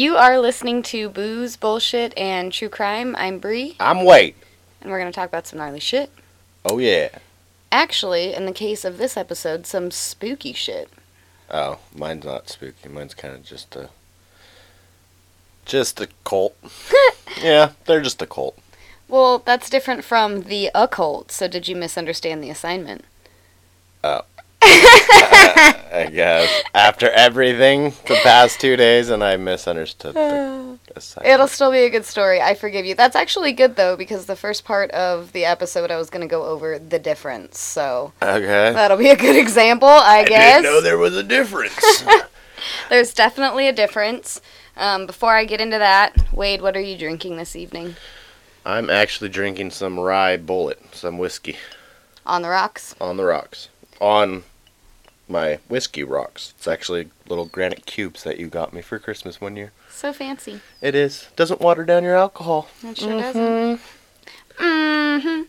You are listening to Booze, Bullshit, and True Crime. I'm Bree, I'm Wade. and we're going to talk about some gnarly shit. Oh yeah. Actually, in the case of this episode, some spooky shit. Oh, mine's not spooky. Mine's kind of just a, just a cult. yeah, they're just a cult. Well, that's different from the occult, so did you misunderstand the assignment? Oh. I guess after everything the past two days, and I misunderstood the assignment. It'll still be a good story. I forgive you. That's actually good, though, because the first part of the episode I was going to go over the difference, so Okay. that'll be a good example, I, guess. No there was a difference. There's definitely a difference. Um, before I get into that, Wade, what are you drinking this evening? I'm actually drinking some rye Bulleit, some whiskey On the rocks? on the rocks, on my whiskey rocks. It's actually little granite cubes that you got me for Christmas one year. So fancy. It is. Doesn't water down your alcohol. It sure doesn't. hmm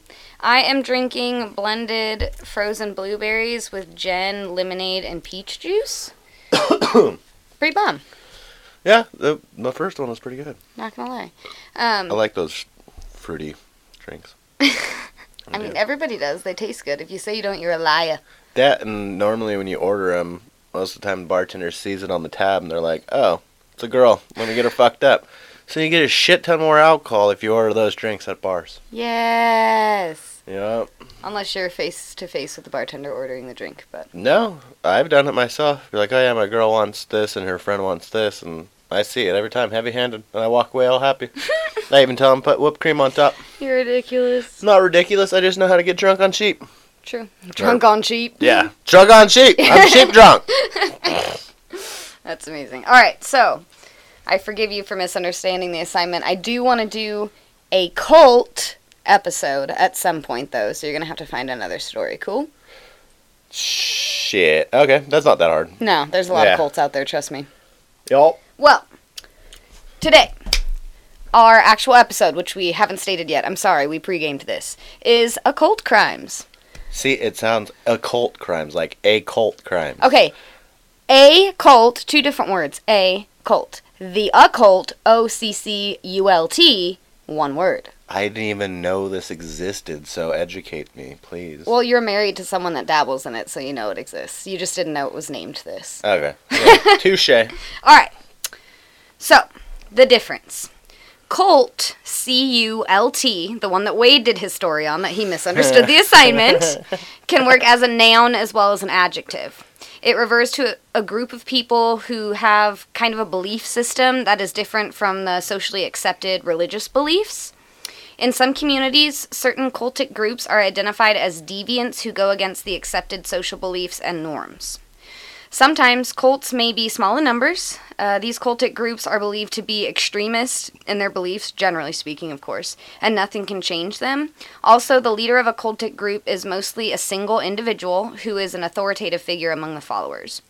I am drinking blended frozen blueberries with gin, lemonade, and peach juice. Pretty bomb. Yeah, the the first one was pretty good. Not gonna lie. I Um, like those fruity drinks. I mean, everybody does. They taste good. If you say you don't, you're a liar. That and normally when you order them, most of the time the bartender sees it on the tab and they're like, "Oh, it's a girl. Let me get her fucked up." So you get a shit ton more alcohol if you order those drinks at bars. Yes. Yep. Unless you're face to face with the bartender ordering the drink, but No, I've done it myself. You're like, "Oh yeah, my girl wants this and her friend wants this," and I see it every time, heavy-handed, and I walk away all happy. I even tell them put whipped cream on top. you're ridiculous. It's not ridiculous. I just know how to get drunk on cheap. True. Drunk on cheap. Yeah, drunk on cheap. I'm cheap drunk. That's amazing. All right, so I forgive you for misunderstanding the assignment. I do want to do a cult episode at some point, though, so you're going to have to find another story. Cool? Shit. Okay, that's not that hard. No, there's a lot Yeah. of cults out there, trust me. Yup. Well, today, our actual episode, which we haven't stated yet, I'm sorry, we pre-gamed this, is occult crimes. See, it sounds occult crimes, like a cult crime. Okay, a cult, two different words. A cult. The occult, O C C U L T, one word. I didn't even know this existed, so educate me, please. Well, you're married to someone that dabbles in it, so you know it exists. You just didn't know it was named this. okay. Yeah. Touche. All right. So, the difference. Cult, C U L T, the one that Wade did his story on that he misunderstood the assignment, can work as a noun as well as an adjective. It refers to a, a group of people who have kind of a belief system that is different from the socially accepted religious beliefs. In some communities, certain cultic groups are identified as deviants who go against the accepted social beliefs and norms. Sometimes cults may be small in numbers. Uh, these cultic groups are believed to be extremist in their beliefs, generally speaking, of course, and nothing can change them. Also, the leader of a cultic group is mostly a single individual who is an authoritative figure among the followers.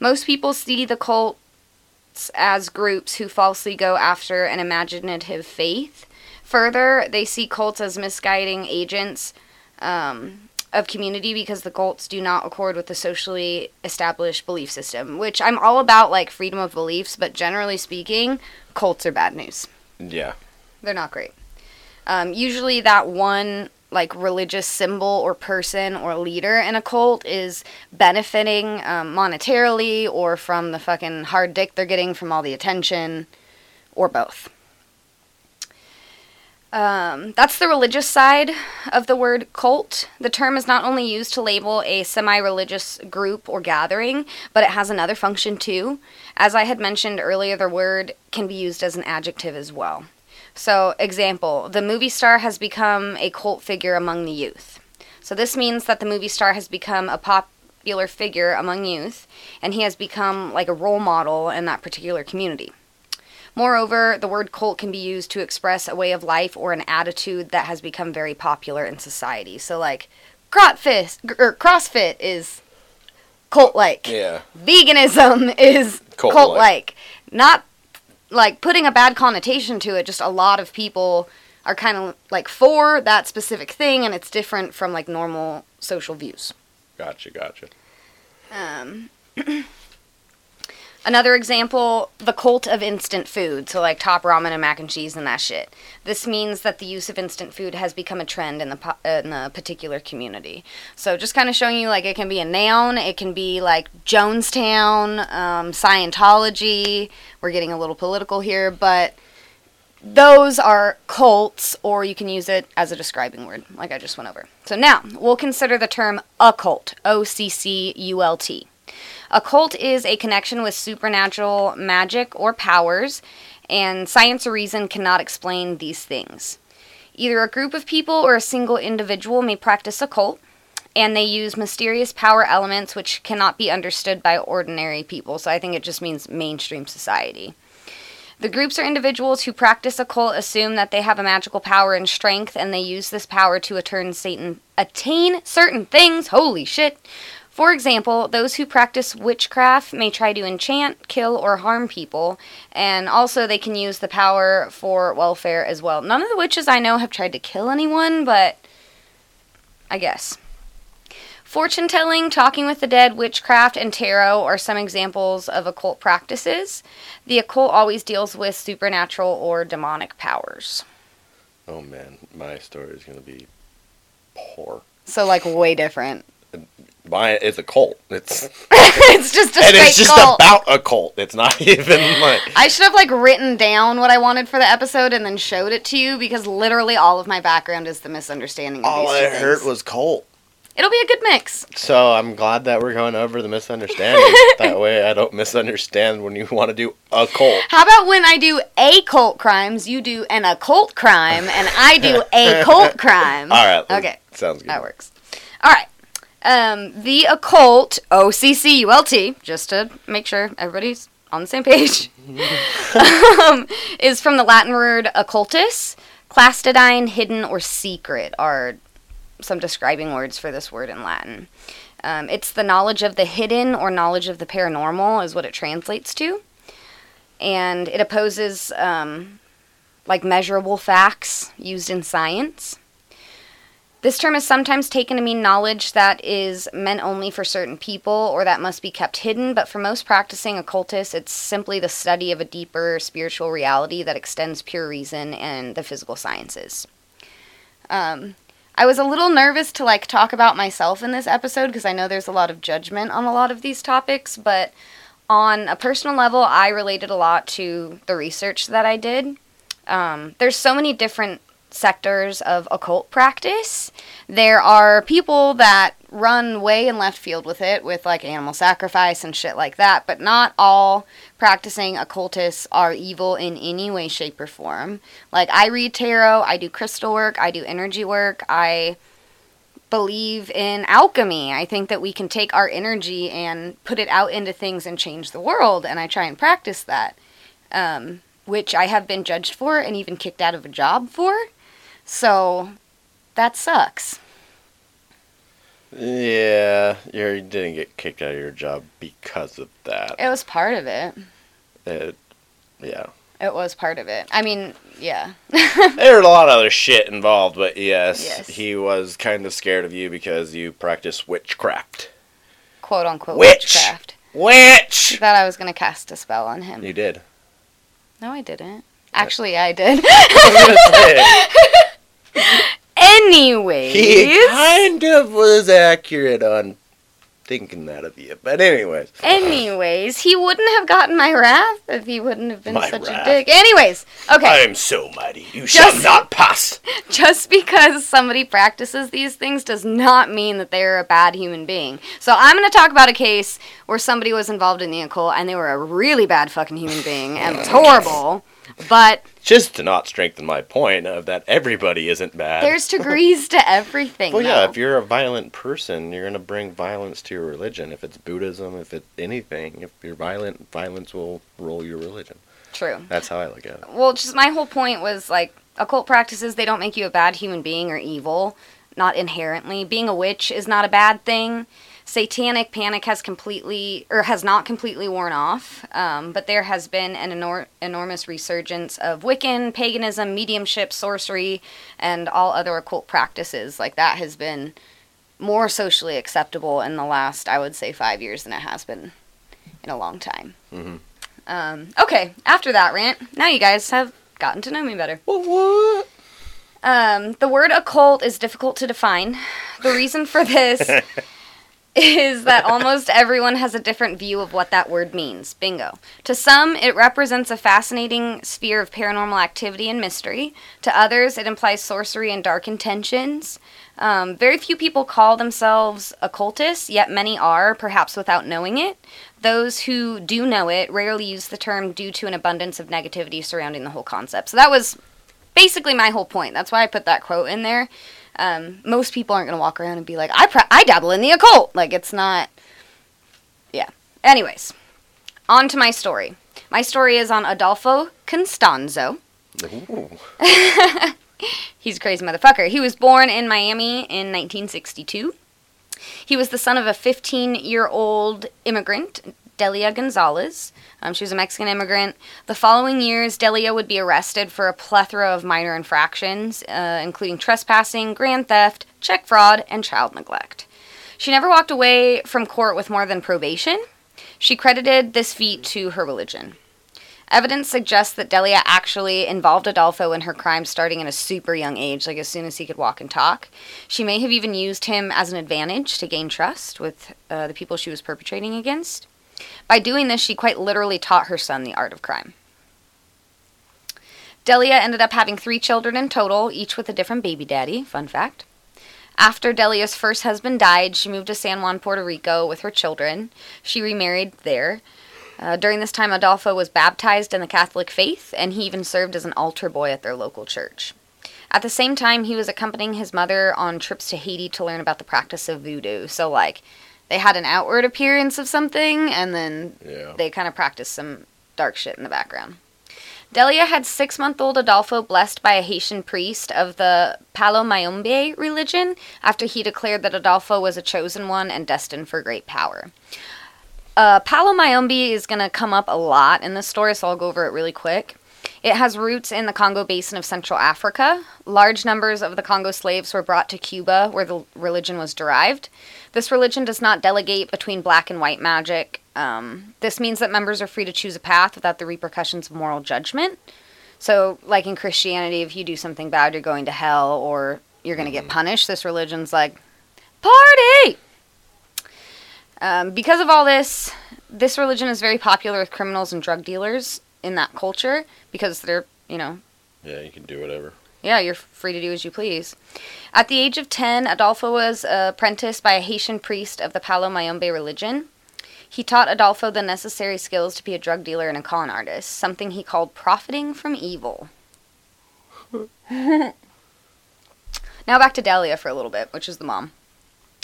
Most people see the cults as groups who falsely go after an imaginative faith. Further, they see cults as misguiding agents um, of community because the cults do not accord with the socially established belief system, which I'm all about like freedom of beliefs, but generally speaking, cults are bad news. Yeah. They're not great. Um, usually, that one like religious symbol or person or leader in a cult is benefiting um, monetarily or from the fucking hard dick they're getting from all the attention, or both. Um, that's the religious side of the word cult. The term is not only used to label a semi religious group or gathering, but it has another function too. As I had mentioned earlier, the word can be used as an adjective as well. So, example, the movie star has become a cult figure among the youth. So, this means that the movie star has become a popular figure among youth, and he has become like a role model in that particular community. Moreover, the word cult can be used to express a way of life or an attitude that has become very popular in society. So, like, CrossFit, or CrossFit is cult like. Yeah. Veganism is Cult-like. cult like. Not like putting a bad connotation to it, just a lot of people are kind of like for that specific thing and it's different from like normal social views. Gotcha, gotcha. Um, Another example, the cult of instant food. So, like top ramen and mac and cheese and that shit. This means that the use of instant food has become a trend in the po- in the particular community. So, just kind of showing you like it can be a noun, it can be like Jonestown, um, Scientology. We're getting a little political here, but those are cults, or you can use it as a describing word, like I just went over. So now we'll consider the term occult. O C C U L T. Occult is a connection with supernatural magic or powers, and science or reason cannot explain these things. Either a group of people or a single individual may practice occult, and they use mysterious power elements which cannot be understood by ordinary people. So I think it just means mainstream society. The groups or individuals who practice occult assume that they have a magical power and strength, and they use this power to attain, Satan, attain certain things. Holy shit! For example, those who practice witchcraft may try to enchant, kill, or harm people, and also they can use the power for welfare as well. None of the witches I know have tried to kill anyone, but I guess. Fortune telling, talking with the dead, witchcraft, and tarot are some examples of occult practices. The occult always deals with supernatural or demonic powers. Oh man, my story is gonna be poor. So, like, way different. Mine is a cult. It's it's just a and it's just cult. about a cult. It's not even like I should have like written down what I wanted for the episode and then showed it to you because literally all of my background is the misunderstanding. Of all I two heard was cult. It'll be a good mix. So I'm glad that we're going over the misunderstandings. that way I don't misunderstand when you want to do a cult. How about when I do a cult crimes, you do an occult crime, and I do a cult crime. All right. Okay. Sounds good. That works. All right. Um, the occult, O C C U L T, just to make sure everybody's on the same page, um, is from the Latin word occultus. Clandestine, hidden, or secret are some describing words for this word in Latin. Um, it's the knowledge of the hidden or knowledge of the paranormal, is what it translates to. And it opposes um, like measurable facts used in science. This term is sometimes taken to mean knowledge that is meant only for certain people or that must be kept hidden, but for most practicing occultists, it's simply the study of a deeper spiritual reality that extends pure reason and the physical sciences. Um, I was a little nervous to like talk about myself in this episode because I know there's a lot of judgment on a lot of these topics, but on a personal level, I related a lot to the research that I did. Um, there's so many different sectors of occult practice. There are people that run way in left field with it, with like animal sacrifice and shit like that, but not all practicing occultists are evil in any way, shape, or form. Like, I read tarot, I do crystal work, I do energy work, I believe in alchemy. I think that we can take our energy and put it out into things and change the world, and I try and practice that. Um, which I have been judged for and even kicked out of a job for. So that sucks. Yeah, you're, didn't get kicked out of your job because of that. It was part of it. It, yeah. It was part of it. I mean, yeah. There was a lot of other shit involved, but yes, Yes. he was kind of scared of you because you practice witchcraft. Quote unquote Witch. witchcraft. Witch! That I was gonna cast a spell on him. You did. No, I didn't. Actually, I did. I was gonna say, Anyways, he kind of was accurate on thinking that of you. But anyways. anyways, he wouldn't have gotten my wrath if he wouldn't have been My such wrath. a dick. Anyways, okay. I am so mighty, you Just- shall not pass. just because somebody practices these things does not mean that they're a bad human being. So I'm going to talk about a case where somebody was involved in the occult and they were a really bad fucking human being and it was horrible. But Just to not strengthen my point of that everybody isn't bad. there's degrees to everything. well, yeah, though. if you're a violent person, you're going to bring violence to your religion. If it's Buddhism, if it's anything, if you're violent, violence will rule your religion. True. That's how I look at it. Well, just my whole point was like occult practices, they don't make you a bad human being or evil, not inherently. Being a witch is not a bad thing. Satanic panic has completely, or has not completely worn off, um, but there has been an enor- enormous resurgence of Wiccan, paganism, mediumship, sorcery, and all other occult practices. Like that has been more socially acceptable in the last, I would say, five years than it has been in a long time. Mhm. Um, okay, after that rant, now you guys have gotten to know me better. What? what? Um, the word occult is difficult to define. The reason for this is that almost everyone has a different view of what that word means. Bingo. To some, it represents a fascinating sphere of paranormal activity and mystery. To others, it implies sorcery and dark intentions. Um, very few people call themselves occultists, yet many are, perhaps without knowing it. Those who do know it rarely use the term due to an abundance of negativity surrounding the whole concept. So that was basically my whole point. That's why I put that quote in there. Um, most people aren't going to walk around and be like, I, pra- I dabble in the occult. Like, it's not. Yeah. Anyways, on to my story. My story is on Adolfo Constanzo. Ooh. He's a crazy motherfucker. He was born in Miami in 1962. He was the son of a 15 year old immigrant, Delia Gonzalez. Um, she was a Mexican immigrant. The following years, Delia would be arrested for a plethora of minor infractions, uh, including trespassing, grand theft, check fraud, and child neglect. She never walked away from court with more than probation. She credited this feat to her religion. Evidence suggests that Delia actually involved Adolfo in her crimes starting in a super young age, like as soon as he could walk and talk. She may have even used him as an advantage to gain trust with uh, the people she was perpetrating against. By doing this, she quite literally taught her son the art of crime. Delia ended up having three children in total, each with a different baby daddy. Fun fact. After Delia's first husband died, she moved to San Juan, Puerto Rico with her children. She remarried there. Uh, during this time, Adolfo was baptized in the Catholic faith, and he even served as an altar boy at their local church. At the same time, he was accompanying his mother on trips to Haiti to learn about the practice of voodoo. So, like, they had an outward appearance of something, and then Yeah. they kind of practiced some dark shit in the background. Delia had six month old Adolfo blessed by a Haitian priest of the Palo Mayombe religion after he declared that Adolfo was a chosen one and destined for great power. Uh, Palo Mayombe is going to come up a lot in this story, so I'll go over it really quick. It has roots in the Congo basin of Central Africa. Large numbers of the Congo slaves were brought to Cuba, where the religion was derived. This religion does not delegate between black and white magic. Um, this means that members are free to choose a path without the repercussions of moral judgment. So, like in Christianity, if you do something bad, you're going to hell or you're going to get punished. This religion's like, party! Um, because of all this, this religion is very popular with criminals and drug dealers in that culture because they're, you know, Yeah, you can do whatever. yeah, you're free to do as you please. At the age of 10, Adolfo was apprenticed by a Haitian priest of the Palo Mayombe religion. He taught Adolfo the necessary skills to be a drug dealer and a con artist, something he called profiting from evil. now back to Delia for a little bit, which is the mom.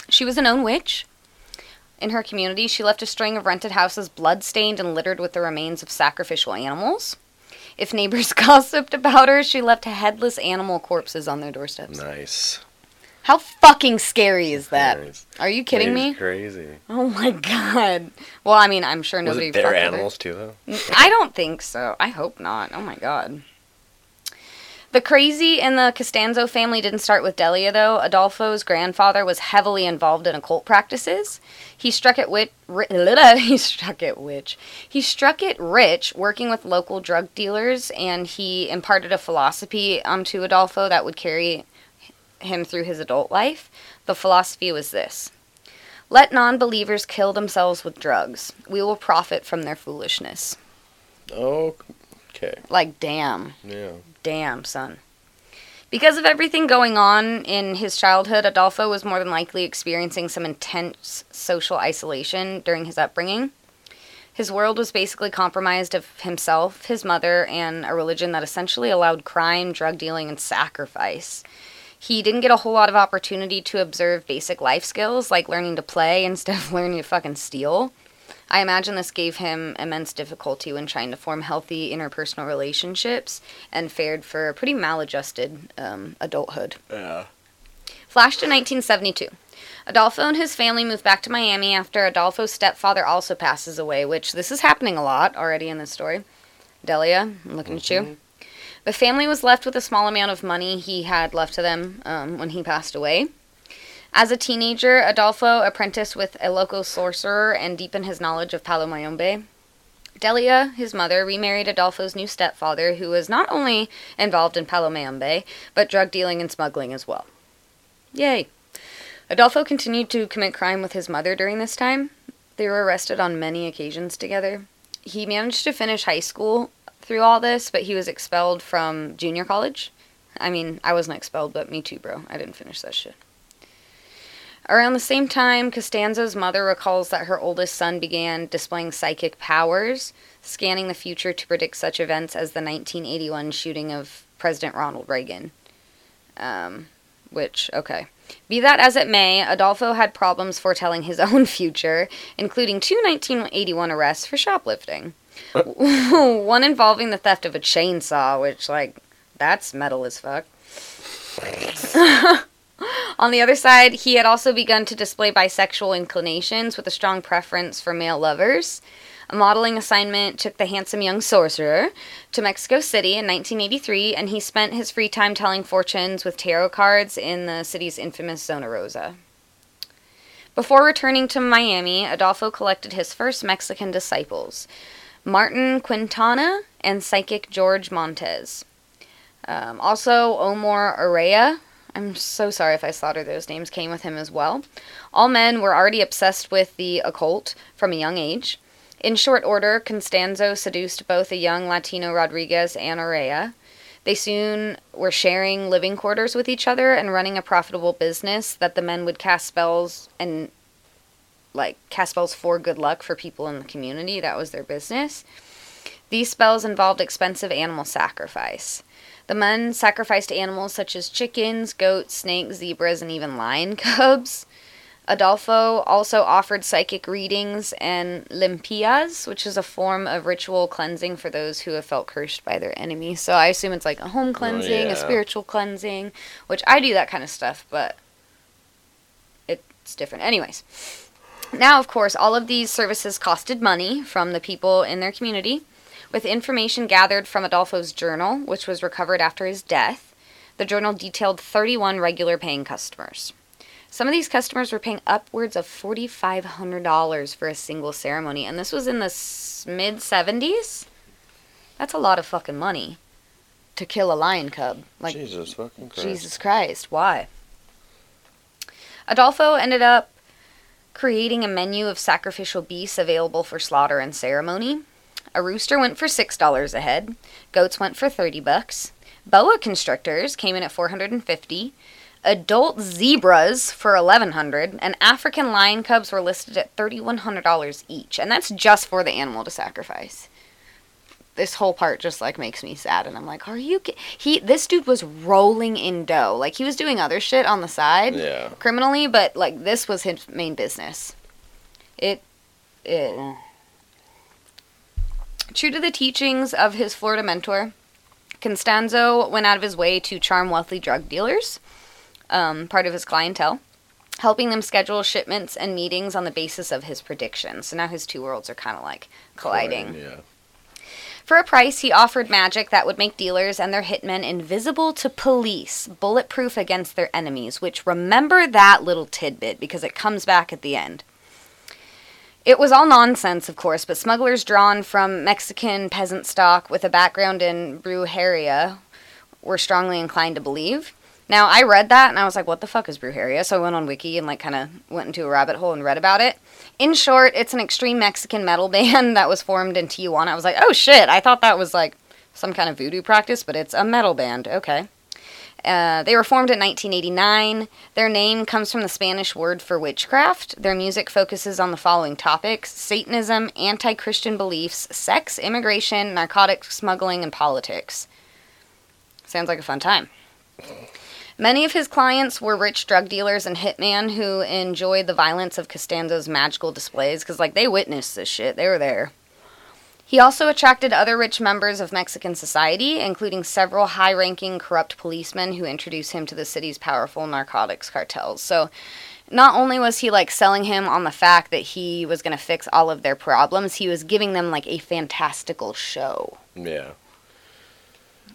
She was a known witch. In her community, she left a string of rented houses blood-stained and littered with the remains of sacrificial animals. If neighbors gossiped about her, she left headless animal corpses on their doorsteps. Nice. How fucking scary is that? Nice. Are you kidding me? Crazy. Oh my god. Well, I mean, I'm sure Was nobody it their with her. animals too, though? I don't think so. I hope not. Oh my god. The crazy in the Costanzo family didn't start with Delia, though. Adolfo's grandfather was heavily involved in occult practices. He struck it wit. Ri- he struck it witch. He struck it rich, working with local drug dealers, and he imparted a philosophy um, to Adolfo that would carry him through his adult life. The philosophy was this: Let non-believers kill themselves with drugs. We will profit from their foolishness. Oh, okay. Like, damn. Yeah. Damn, son. Because of everything going on in his childhood, Adolfo was more than likely experiencing some intense social isolation during his upbringing. His world was basically compromised of himself, his mother, and a religion that essentially allowed crime, drug dealing, and sacrifice. He didn't get a whole lot of opportunity to observe basic life skills like learning to play instead of learning to fucking steal. I imagine this gave him immense difficulty when trying to form healthy interpersonal relationships and fared for a pretty maladjusted um, adulthood. Yeah. Flash to 1972. Adolfo and his family moved back to Miami after Adolfo's stepfather also passes away, which this is happening a lot already in this story. Delia, I'm looking at you. The family was left with a small amount of money he had left to them um, when he passed away. As a teenager, Adolfo apprenticed with a local sorcerer and deepened his knowledge of Palo Mayombe. Delia, his mother, remarried Adolfo's new stepfather, who was not only involved in Palo Mayombe, but drug dealing and smuggling as well. Yay! Adolfo continued to commit crime with his mother during this time. They were arrested on many occasions together. He managed to finish high school through all this, but he was expelled from junior college. I mean, I wasn't expelled, but me too, bro. I didn't finish that shit. Around the same time, Costanzo's mother recalls that her oldest son began displaying psychic powers, scanning the future to predict such events as the 1981 shooting of President Ronald Reagan. Um, which, okay. Be that as it may, Adolfo had problems foretelling his own future, including two 1981 arrests for shoplifting. One involving the theft of a chainsaw, which, like, that's metal as fuck. On the other side, he had also begun to display bisexual inclinations with a strong preference for male lovers. A modeling assignment took the handsome young sorcerer to Mexico City in 1983, and he spent his free time telling fortunes with tarot cards in the city's infamous Zona Rosa. Before returning to Miami, Adolfo collected his first Mexican disciples Martin Quintana and psychic George Montez. Um, also, Omar Araya, I'm so sorry if I slaughter those names, came with him as well. All men were already obsessed with the occult from a young age. In short order, Constanzo seduced both a young Latino Rodriguez and Araya. They soon were sharing living quarters with each other and running a profitable business that the men would cast spells and like cast spells for good luck for people in the community. That was their business. These spells involved expensive animal sacrifice. The men sacrificed animals such as chickens, goats, snakes, zebras, and even lion cubs. Adolfo also offered psychic readings and limpias, which is a form of ritual cleansing for those who have felt cursed by their enemies. So I assume it's like a home oh, cleansing, yeah. a spiritual cleansing, which I do that kind of stuff, but it's different. Anyways, now, of course, all of these services costed money from the people in their community. With information gathered from Adolfo's journal, which was recovered after his death, the journal detailed 31 regular paying customers. Some of these customers were paying upwards of $4,500 for a single ceremony, and this was in the mid 70s? That's a lot of fucking money to kill a lion cub. Like, Jesus fucking Christ. Jesus Christ, why? Adolfo ended up creating a menu of sacrificial beasts available for slaughter and ceremony. A rooster went for $6 a head, goats went for 30 bucks. Boa constrictors came in at 450, adult zebras for 1100, and African lion cubs were listed at $3100 each, and that's just for the animal to sacrifice. This whole part just like makes me sad and I'm like, "Are you ki-? he this dude was rolling in dough. Like he was doing other shit on the side Yeah. criminally, but like this was his main business. It, it. Mm. True to the teachings of his Florida mentor, Constanzo went out of his way to charm wealthy drug dealers, um, part of his clientele, helping them schedule shipments and meetings on the basis of his predictions. So now his two worlds are kind of like colliding. Yeah. For a price, he offered magic that would make dealers and their hitmen invisible to police, bulletproof against their enemies, which remember that little tidbit because it comes back at the end. It was all nonsense, of course, but smugglers drawn from Mexican peasant stock with a background in brujeria were strongly inclined to believe. Now, I read that and I was like, what the fuck is brujeria? So I went on Wiki and like kind of went into a rabbit hole and read about it. In short, it's an extreme Mexican metal band that was formed in Tijuana. I was like, oh shit, I thought that was like some kind of voodoo practice, but it's a metal band. Okay. Uh, they were formed in 1989. Their name comes from the Spanish word for witchcraft. Their music focuses on the following topics Satanism, anti Christian beliefs, sex, immigration, narcotics smuggling, and politics. Sounds like a fun time. Many of his clients were rich drug dealers and hitmen who enjoyed the violence of Costanzo's magical displays because, like, they witnessed this shit. They were there. He also attracted other rich members of Mexican society, including several high ranking corrupt policemen who introduced him to the city's powerful narcotics cartels. So, not only was he like selling him on the fact that he was going to fix all of their problems, he was giving them like a fantastical show. Yeah.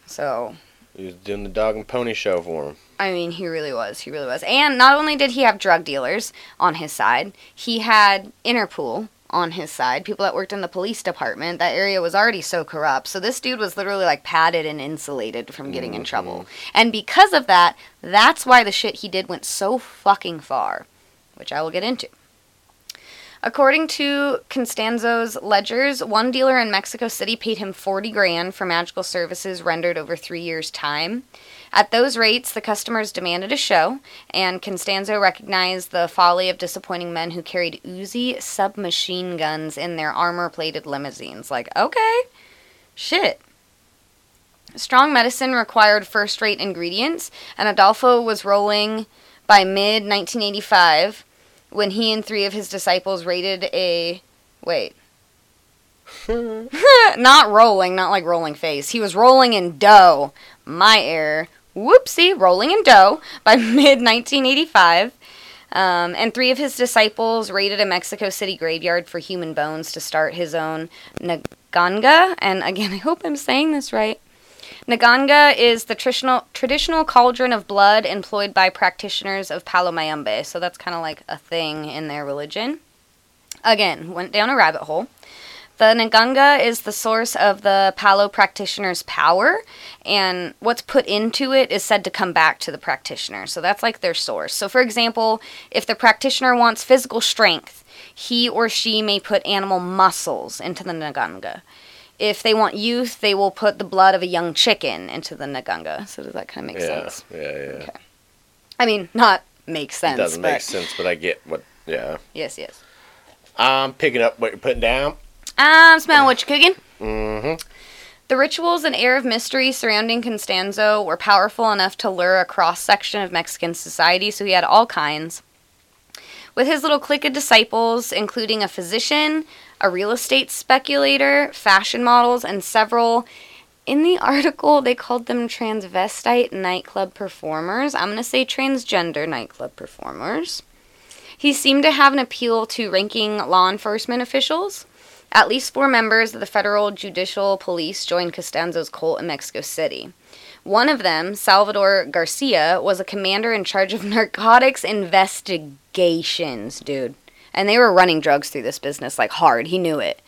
So, He was doing the dog and pony show for him. I mean, he really was. He really was. And not only did he have drug dealers on his side, he had Interpol on his side, people that worked in the police department. That area was already so corrupt. So this dude was literally like padded and insulated from getting in trouble. Mm-hmm. And because of that, that's why the shit he did went so fucking far, which I will get into. According to Constanzo's ledgers, one dealer in Mexico City paid him 40 grand for magical services rendered over three years' time. At those rates, the customers demanded a show, and Constanzo recognized the folly of disappointing men who carried Uzi submachine guns in their armor plated limousines. Like, okay, shit. Strong medicine required first rate ingredients, and Adolfo was rolling by mid 1985 when he and three of his disciples raided a. Wait. not rolling, not like rolling face. He was rolling in dough. My error. Whoopsie, rolling in dough by mid 1985. Um, and three of his disciples raided a Mexico City graveyard for human bones to start his own Naganga. And again, I hope I'm saying this right. Naganga is the traditional traditional cauldron of blood employed by practitioners of Palo Mayombe. So that's kind of like a thing in their religion. Again, went down a rabbit hole. The Naganga is the source of the Palo practitioner's power, and what's put into it is said to come back to the practitioner. So that's like their source. So, for example, if the practitioner wants physical strength, he or she may put animal muscles into the Naganga. If they want youth, they will put the blood of a young chicken into the Naganga. So, does that kind of make yeah, sense? yeah, yeah. Okay. I mean, not make sense. It doesn't but make sense, but I get what. Yeah. Yes, yes. I'm picking up what you're putting down. I'm smelling what you're cooking. Mm-hmm. The rituals and air of mystery surrounding Constanzo were powerful enough to lure a cross section of Mexican society, so he had all kinds. With his little clique of disciples, including a physician, a real estate speculator, fashion models, and several. In the article, they called them transvestite nightclub performers. I'm going to say transgender nightclub performers. He seemed to have an appeal to ranking law enforcement officials. At least four members of the federal judicial police joined Costanzo's cult in Mexico City. One of them, Salvador Garcia, was a commander in charge of narcotics investigations, dude. And they were running drugs through this business like hard. He knew it.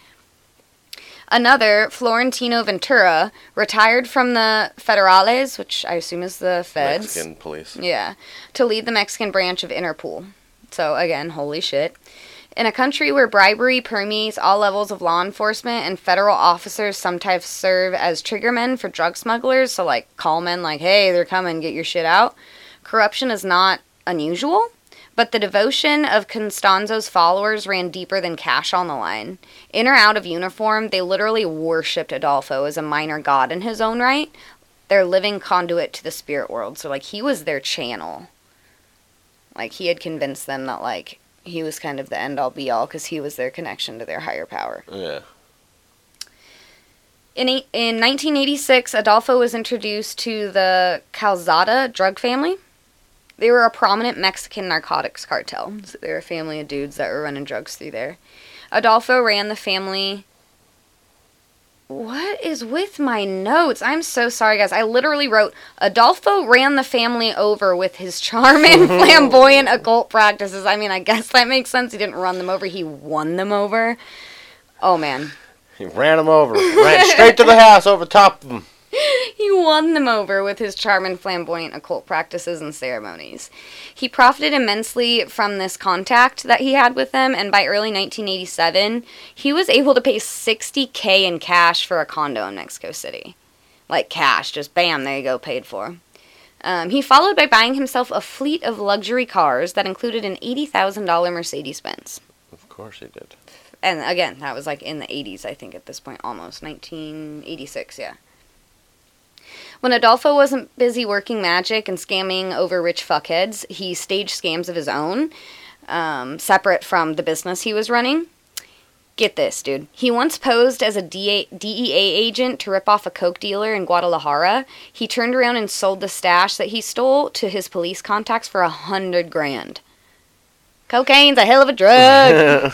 Another, Florentino Ventura, retired from the Federales, which I assume is the feds. Mexican police. Yeah, to lead the Mexican branch of Interpol. So, again, holy shit. In a country where bribery permeates all levels of law enforcement and federal officers sometimes serve as triggermen for drug smugglers, so like call men like, hey, they're coming, get your shit out, corruption is not unusual. But the devotion of Constanzo's followers ran deeper than cash on the line. In or out of uniform, they literally worshipped Adolfo as a minor god in his own right, their living conduit to the spirit world. So, like, he was their channel. Like, he had convinced them that, like, he was kind of the end all be all because he was their connection to their higher power. Yeah. In, eight, in 1986, Adolfo was introduced to the Calzada drug family. They were a prominent Mexican narcotics cartel. So they were a family of dudes that were running drugs through there. Adolfo ran the family. What is with my notes? I'm so sorry, guys. I literally wrote Adolfo ran the family over with his charm and flamboyant occult practices. I mean, I guess that makes sense. He didn't run them over, he won them over. Oh, man. He ran them over. ran straight to the house over top of him. he won them over with his charm and flamboyant occult practices and ceremonies. He profited immensely from this contact that he had with them, and by early 1987, he was able to pay 60k in cash for a condo in Mexico City. Like cash, just bam, there you go, paid for. Um, he followed by buying himself a fleet of luxury cars that included an $80,000 Mercedes Benz. Of course he did. And again, that was like in the 80s, I think, at this point, almost. 1986, yeah. When Adolfo wasn't busy working magic and scamming over rich fuckheads, he staged scams of his own, um, separate from the business he was running. Get this, dude. He once posed as a DA- DEA agent to rip off a coke dealer in Guadalajara. He turned around and sold the stash that he stole to his police contacts for a hundred grand. Cocaine's a hell of a drug.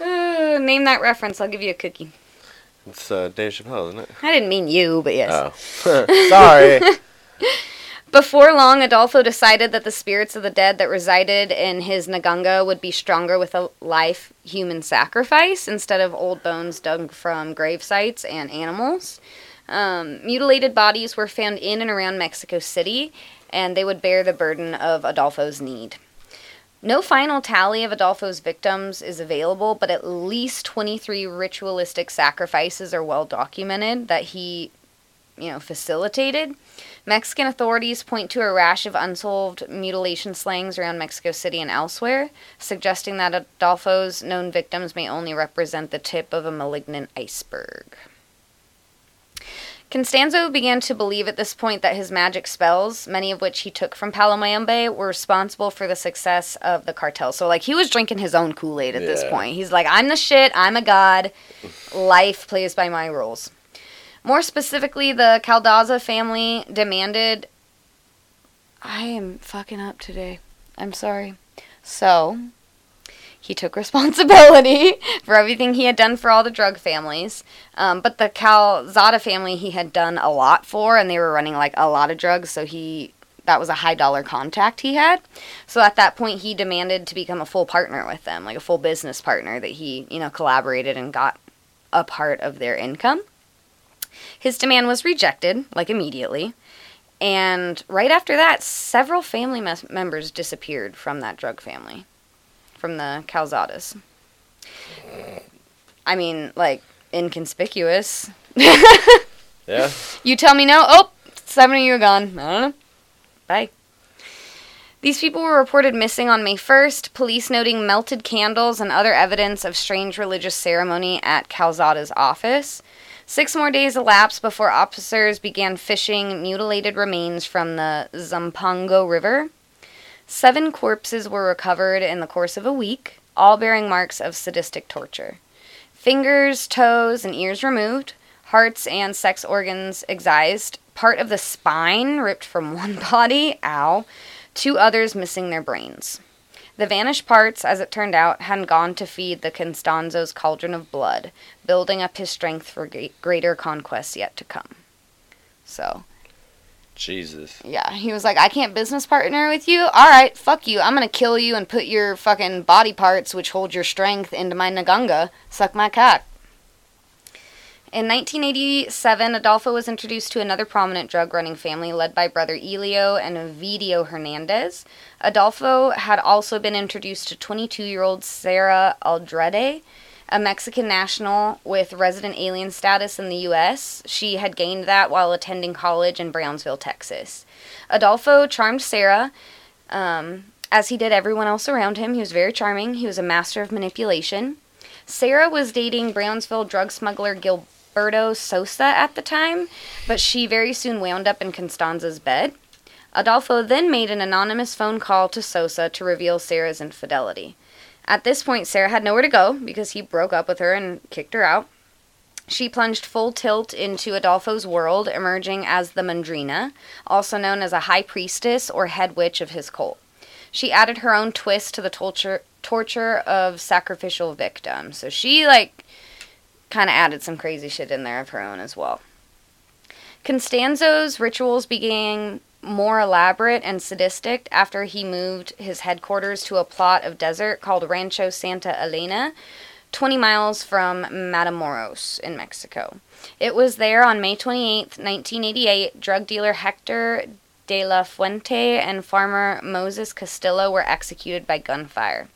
Uh, name that reference. I'll give you a cookie. It's uh, Dave Chappelle, isn't it? I didn't mean you, but yes. Oh. Sorry. Before long, Adolfo decided that the spirits of the dead that resided in his Naganga would be stronger with a life human sacrifice instead of old bones dug from grave sites and animals. Um, mutilated bodies were found in and around Mexico City, and they would bear the burden of Adolfo's need. No final tally of Adolfo's victims is available, but at least 23 ritualistic sacrifices are well documented that he, you know, facilitated. Mexican authorities point to a rash of unsolved mutilation slayings around Mexico City and elsewhere, suggesting that Adolfo's known victims may only represent the tip of a malignant iceberg. Constanzo began to believe at this point that his magic spells, many of which he took from Palo Mayombe, were responsible for the success of the cartel. So, like, he was drinking his own Kool Aid at this point. He's like, I'm the shit, I'm a god, life plays by my rules. More specifically, the Caldaza family demanded. I am fucking up today. I'm sorry. So, he took responsibility for everything he had done for all the drug families. Um, but the Calzada family he had done a lot for, and they were running like a lot of drugs, so he that was a high dollar contact he had. So at that point, he demanded to become a full partner with them, like a full business partner that he, you know, collaborated and got a part of their income. His demand was rejected, like immediately. And right after that, several family mes- members disappeared from that drug family, from the Calzadas. I mean, like, inconspicuous. yeah. You tell me no. Oh, seven of you are gone. I don't know. Bye. These people were reported missing on May 1st, police noting melted candles and other evidence of strange religious ceremony at Calzada's office. Six more days elapsed before officers began fishing mutilated remains from the Zumpango River. Seven corpses were recovered in the course of a week, all bearing marks of sadistic torture. Fingers, toes, and ears removed, hearts and sex organs excised, part of the spine ripped from one body, ow, two others missing their brains. The vanished parts, as it turned out, hadn't gone to feed the Constanzo's cauldron of blood, building up his strength for greater conquests yet to come. So, Jesus. yeah, he was like, I can't business partner with you? Alright, fuck you. I'm gonna kill you and put your fucking body parts, which hold your strength, into my Naganga. Suck my cock. In 1987, Adolfo was introduced to another prominent drug running family led by brother Elio and Ovidio Hernandez. Adolfo had also been introduced to 22 year old Sarah Aldrete, a Mexican national with resident alien status in the U.S. She had gained that while attending college in Brownsville, Texas. Adolfo charmed Sarah, um, as he did everyone else around him. He was very charming, he was a master of manipulation. Sarah was dating Brownsville drug smuggler Gilberto Sosa at the time, but she very soon wound up in Constanzo's bed. Adolfo then made an anonymous phone call to Sosa to reveal Sarah's infidelity. At this point, Sarah had nowhere to go because he broke up with her and kicked her out. She plunged full tilt into Adolfo's world, emerging as the Mandrina, also known as a high priestess or head witch of his cult. She added her own twist to the torture torture of sacrificial victims. So she like kind of added some crazy shit in there of her own as well. Constanzo's rituals began more elaborate and sadistic after he moved his headquarters to a plot of desert called Rancho Santa Elena, 20 miles from Matamoros in Mexico. It was there on May 28, 1988, drug dealer Hector de la Fuente and farmer Moses Castillo were executed by gunfire.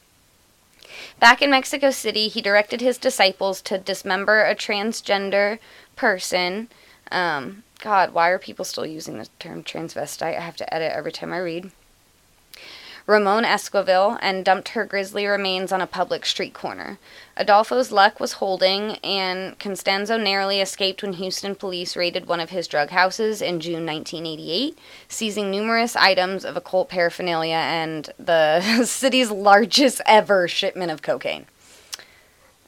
Back in Mexico City, he directed his disciples to dismember a transgender person. Um, God, why are people still using the term transvestite? I have to edit every time I read. Ramon Esquivel and dumped her grisly remains on a public street corner. Adolfo's luck was holding, and Constanzo narrowly escaped when Houston police raided one of his drug houses in June 1988, seizing numerous items of occult paraphernalia and the city's largest ever shipment of cocaine.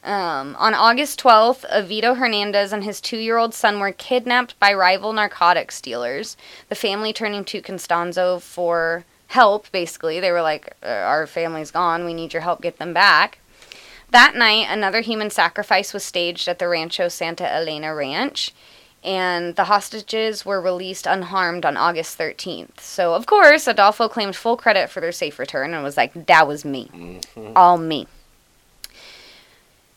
Um, on August 12th, Ovidio Hernandez and his two year old son were kidnapped by rival narcotics dealers, the family turning to Constanzo for help, basically. They were like, "Uh, Our family's gone, we need your help, get them back. That night, another human sacrifice was staged at the Rancho Santa Elena Ranch, and the hostages were released unharmed on August 13th. So, of course, Adolfo claimed full credit for their safe return and was like, that was me. Mhm. All me.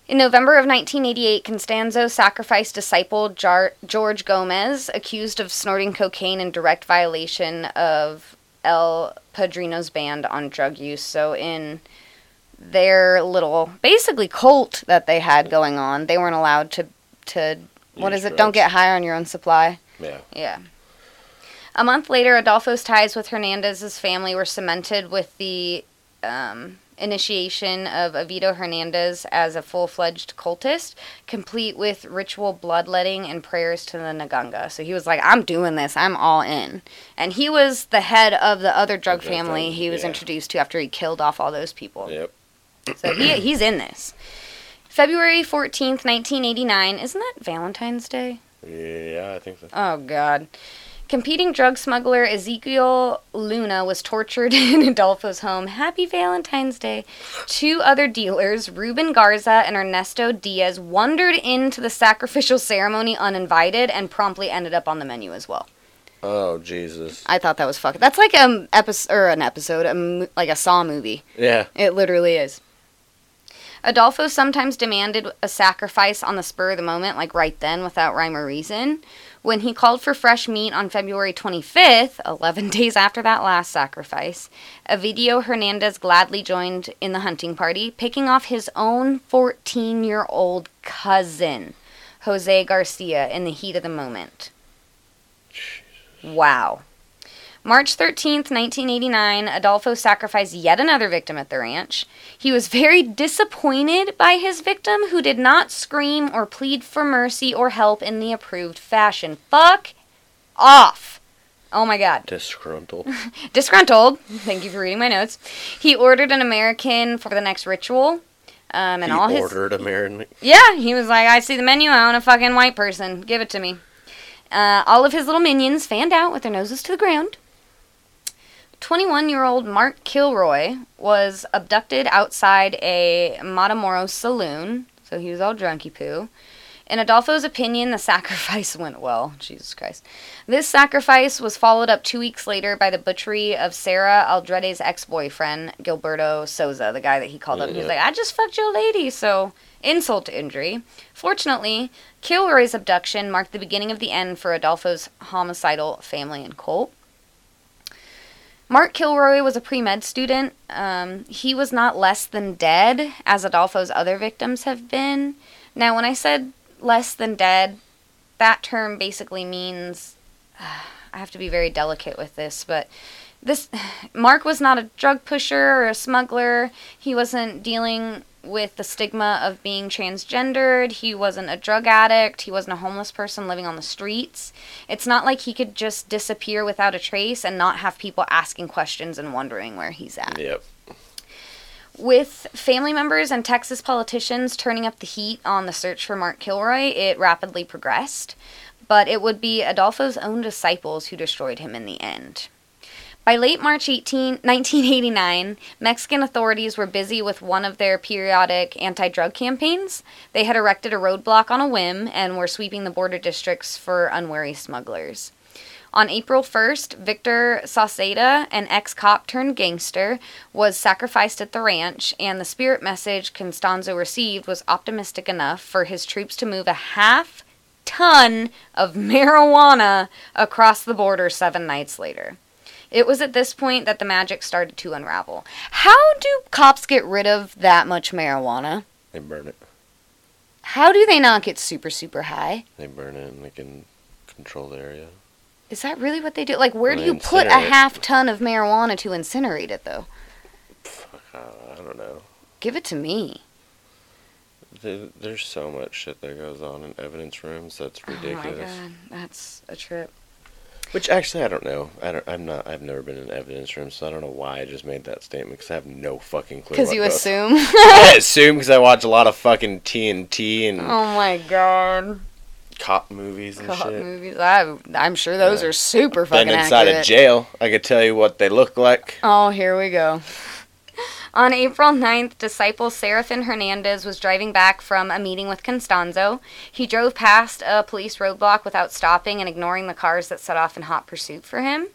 In November of 1988, Constanzo sacrificed disciple Jar- George Gomez, accused of snorting cocaine in direct violation of El Padrino's ban on drug use. So, in their little, basically, cult that they had going on, they weren't allowed to, to what Use is it? Don't get high on your own supply. Yeah. Yeah. A month later, Adolfo's ties with Hernandez's family were cemented with the um, initiation of Avito Hernandez as a full fledged cultist, complete with ritual bloodletting and prayers to the Naganga. So he was like, I'm doing this, I'm all in. And he was the head of the other drug family he was yeah. introduced to after he killed off all those people. Yep. So he, he's in this. February 14th, 1989. Isn't that Valentine's Day? Yeah, I think so. Oh God. Competing drug smuggler Ezekiel Luna was tortured in Adolfo's home. Happy Valentine's Day. Two other dealers, Ruben Garza and Ernesto Diaz, wandered into the sacrificial ceremony uninvited and promptly ended up on the menu as well. Oh Jesus. I thought that was fuck. That's like um, an episode or an episode, a like a Saw movie. Yeah. It literally is. Adolfo sometimes demanded a sacrifice on the spur of the moment, like right then, without rhyme or reason. When he called for fresh meat on February 25th, 11 days after that last sacrifice, Ovidio Hernandez gladly joined in the hunting party, picking off his own 14 year old cousin, Jose Garcia, in the heat of the moment. Wow. March 13th, 1989, Adolfo sacrificed yet another victim at the ranch. He was very disappointed by his victim, who did not scream or plead for mercy or help in the approved fashion. Fuck off. Oh my god. Disgruntled. Disgruntled. Thank you for reading my notes. He ordered an American for the next ritual. Um, and he all his ordered American. yeah, he was like, I see the menu. I want a fucking white person. Give it to me. Uh, all of his little minions fanned out with their noses to the ground. 21 year old Mark Kilroy was abducted outside a Matamoros saloon, so he was all drunky poo. In Adolfo's opinion, the sacrifice went well. Jesus Christ. This sacrifice was followed up two weeks later by the butchery of Sarah Aldrete's ex boyfriend, Gilberto Sosa, the guy that he called up. He was like, I just fucked your lady, so insult to injury. Fortunately, Kilroy's abduction marked the beginning of the end for Adolfo's homicidal family and cult. Mark Kilroy was a pre med student. Um, he was not less than dead, as Adolfo's other victims have been. Now, when I said less than dead, that term basically means I have to be very delicate with this, but this Mark was not a drug pusher or a smuggler. He wasn't dealing with the stigma of being transgendered. He wasn't a drug addict. He wasn't a homeless person living on the streets. It's not like he could just disappear without a trace and not have people asking questions and wondering where he's at. Yep. With family members and Texas politicians turning up the heat on the search for Mark Kilroy, it rapidly progressed, but it would be Adolfo's own disciples who destroyed him in the end. By late March 18, 1989, Mexican authorities were busy with one of their periodic anti drug campaigns. They had erected a roadblock on a whim and were sweeping the border districts for unwary smugglers. On April 1st, Victor Sauceda, an ex cop turned gangster, was sacrificed at the ranch, and the spirit message Constanzo received was optimistic enough for his troops to move a half ton of marijuana across the border seven nights later. It was at this point that the magic started to unravel. How do cops get rid of that much marijuana? They burn it. How do they not get super, super high? They burn it and they can control the area. Is that really what they do? Like, where do you put a half ton of marijuana to incinerate it, though? Fuck, I I don't know. Give it to me. There's so much shit that goes on in evidence rooms that's ridiculous. Oh my god, that's a trip. Which actually I don't know. I don't, I'm not. I've never been in evidence rooms, so I don't know why I just made that statement because I have no fucking clue. Because you goes- assume. I assume because I watch a lot of fucking TNT and oh my god. cop movies and shit. Cop shit. movies. I, I'm sure those Yeah. are super fucking Been inside accurate. a jail. I could tell you what they look like. Oh, here we go. On April 9th, disciple Serafin Hernandez was driving back from a meeting with Constanzo. He drove past a police roadblock without stopping and ignoring the cars that set off in hot pursuit for him.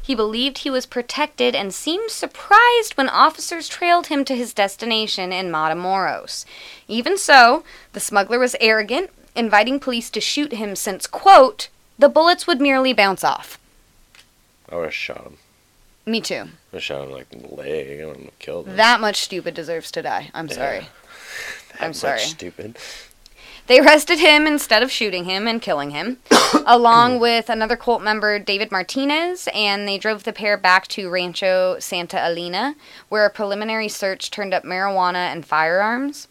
He believed he was protected and seemed surprised when officers trailed him to his destination in Matamoros. Even so, the smuggler was arrogant, inviting police to shoot him since, quote, the bullets would merely bounce off. I would have shot him. Me too. I shot him like in the leg. I wouldn't have killed him. That much stupid deserves to die. I'm sorry. That I'm much sorry. Stupid. They arrested him instead of shooting him and killing him, along with another cult member, David Martinez, and they drove the pair back to Rancho Santa Elena, where a preliminary search turned up marijuana and firearms.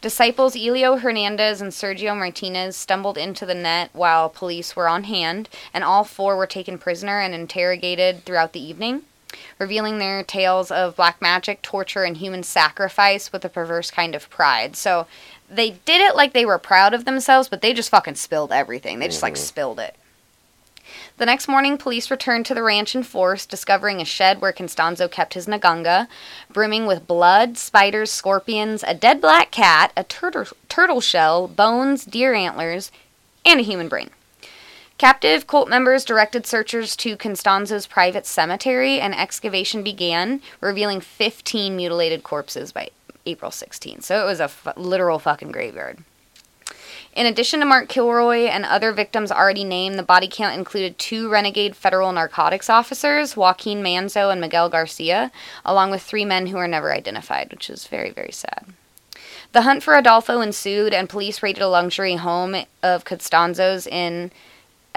Disciples Elio Hernandez and Sergio Martinez stumbled into the net while police were on hand, and all four were taken prisoner and interrogated throughout the evening, revealing their tales of black magic, torture, and human sacrifice with a perverse kind of pride. So they did it like they were proud of themselves, but they just fucking spilled everything. They just like Mhm. spilled it. The next morning, police returned to the ranch in force, discovering a shed where Constanzo kept his Naganga, brimming with blood, spiders, scorpions, a dead black cat, a turtle, turtle shell, bones, deer antlers, and a human brain. Captive cult members directed searchers to Constanzo's private cemetery, and excavation began, revealing 15 mutilated corpses by April 16. So it was a f- literal fucking graveyard. In addition to Mark Kilroy and other victims already named, the body count included two renegade federal narcotics officers, Joaquin Manzo and Miguel Garcia, along with three men who were never identified, which is very, very sad. The hunt for Adolfo ensued, and police raided a luxury home of Constanzo's in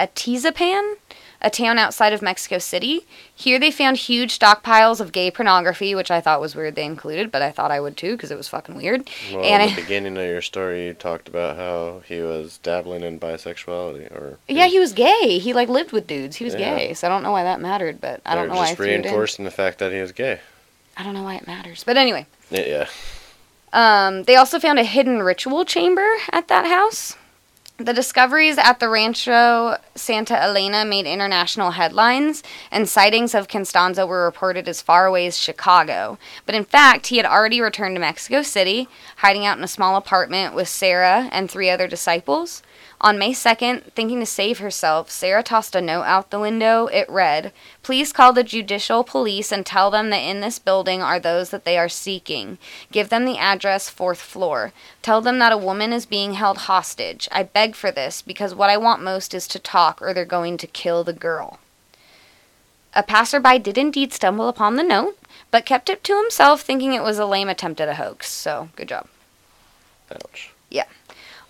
Atizapan, a town outside of Mexico City. Here they found huge stockpiles of gay pornography, which I thought was weird they included, but I thought I would too because it was fucking weird. Well, And in I- the beginning of your story, you talked about how he was dabbling in bisexuality, or Yeah, he was gay. He like lived with dudes. He was Yeah. gay, so I don't know why that mattered, but I don't They're know why I just it in. reinforcing the fact that he was gay. I don't know why it matters, but anyway. Yeah, yeah. Um, they also found a hidden ritual chamber at that house. The discoveries at the Rancho Santa Elena made international headlines, and sightings of Constanzo were reported as far away as Chicago. But in fact, he had already returned to Mexico City, hiding out in a small apartment with Sarah and three other disciples. On May 2nd, thinking to save herself, Sarah tossed a note out the window. It read, Please call the judicial police and tell them that in this building are those that they are seeking. Give them the address, fourth floor. Tell them that a woman is being held hostage. I beg for this because what I want most is to talk or they're going to kill the girl. A passerby did indeed stumble upon the note, but kept it to himself, thinking it was a lame attempt at a hoax. So, good job. Ouch.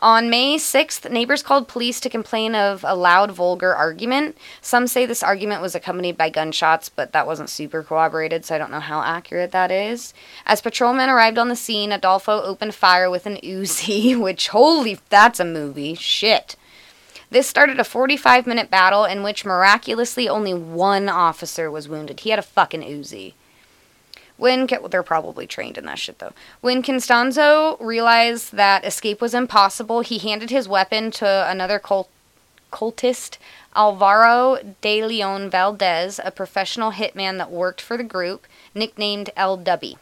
On May 6th, neighbors called police to complain of a loud, vulgar argument. Some say this argument was accompanied by gunshots, but that wasn't super corroborated, so I don't know how accurate that is. As patrolmen arrived on the scene, Adolfo opened fire with an Uzi, which, holy, that's a movie. Shit. This started a 45 minute battle in which miraculously only one officer was wounded. He had a fucking Uzi. When well, they're probably trained in that shit though. When Constanzo realized that escape was impossible, he handed his weapon to another cult- cultist, Alvaro de Leon Valdez, a professional hitman that worked for the group, nicknamed El Dubby.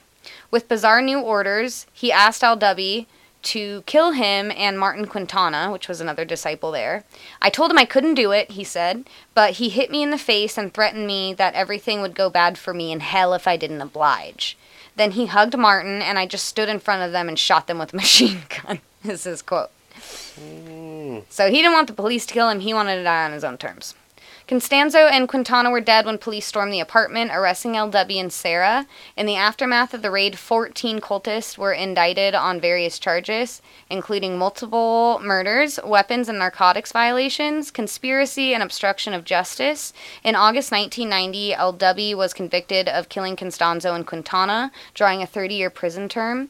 With bizarre new orders, he asked El Dubby to kill him and Martin Quintana, which was another disciple there. I told him I couldn't do it, he said, but he hit me in the face and threatened me that everything would go bad for me in hell if I didn't oblige. Then he hugged Martin, and I just stood in front of them and shot them with a machine gun. this is his quote. Mm. So he didn't want the police to kill him, he wanted to die on his own terms. Constanzo and Quintana were dead when police stormed the apartment, arresting LW and Sarah. In the aftermath of the raid, 14 cultists were indicted on various charges, including multiple murders, weapons and narcotics violations, conspiracy, and obstruction of justice. In August 1990, LW was convicted of killing Constanzo and Quintana, drawing a 30 year prison term.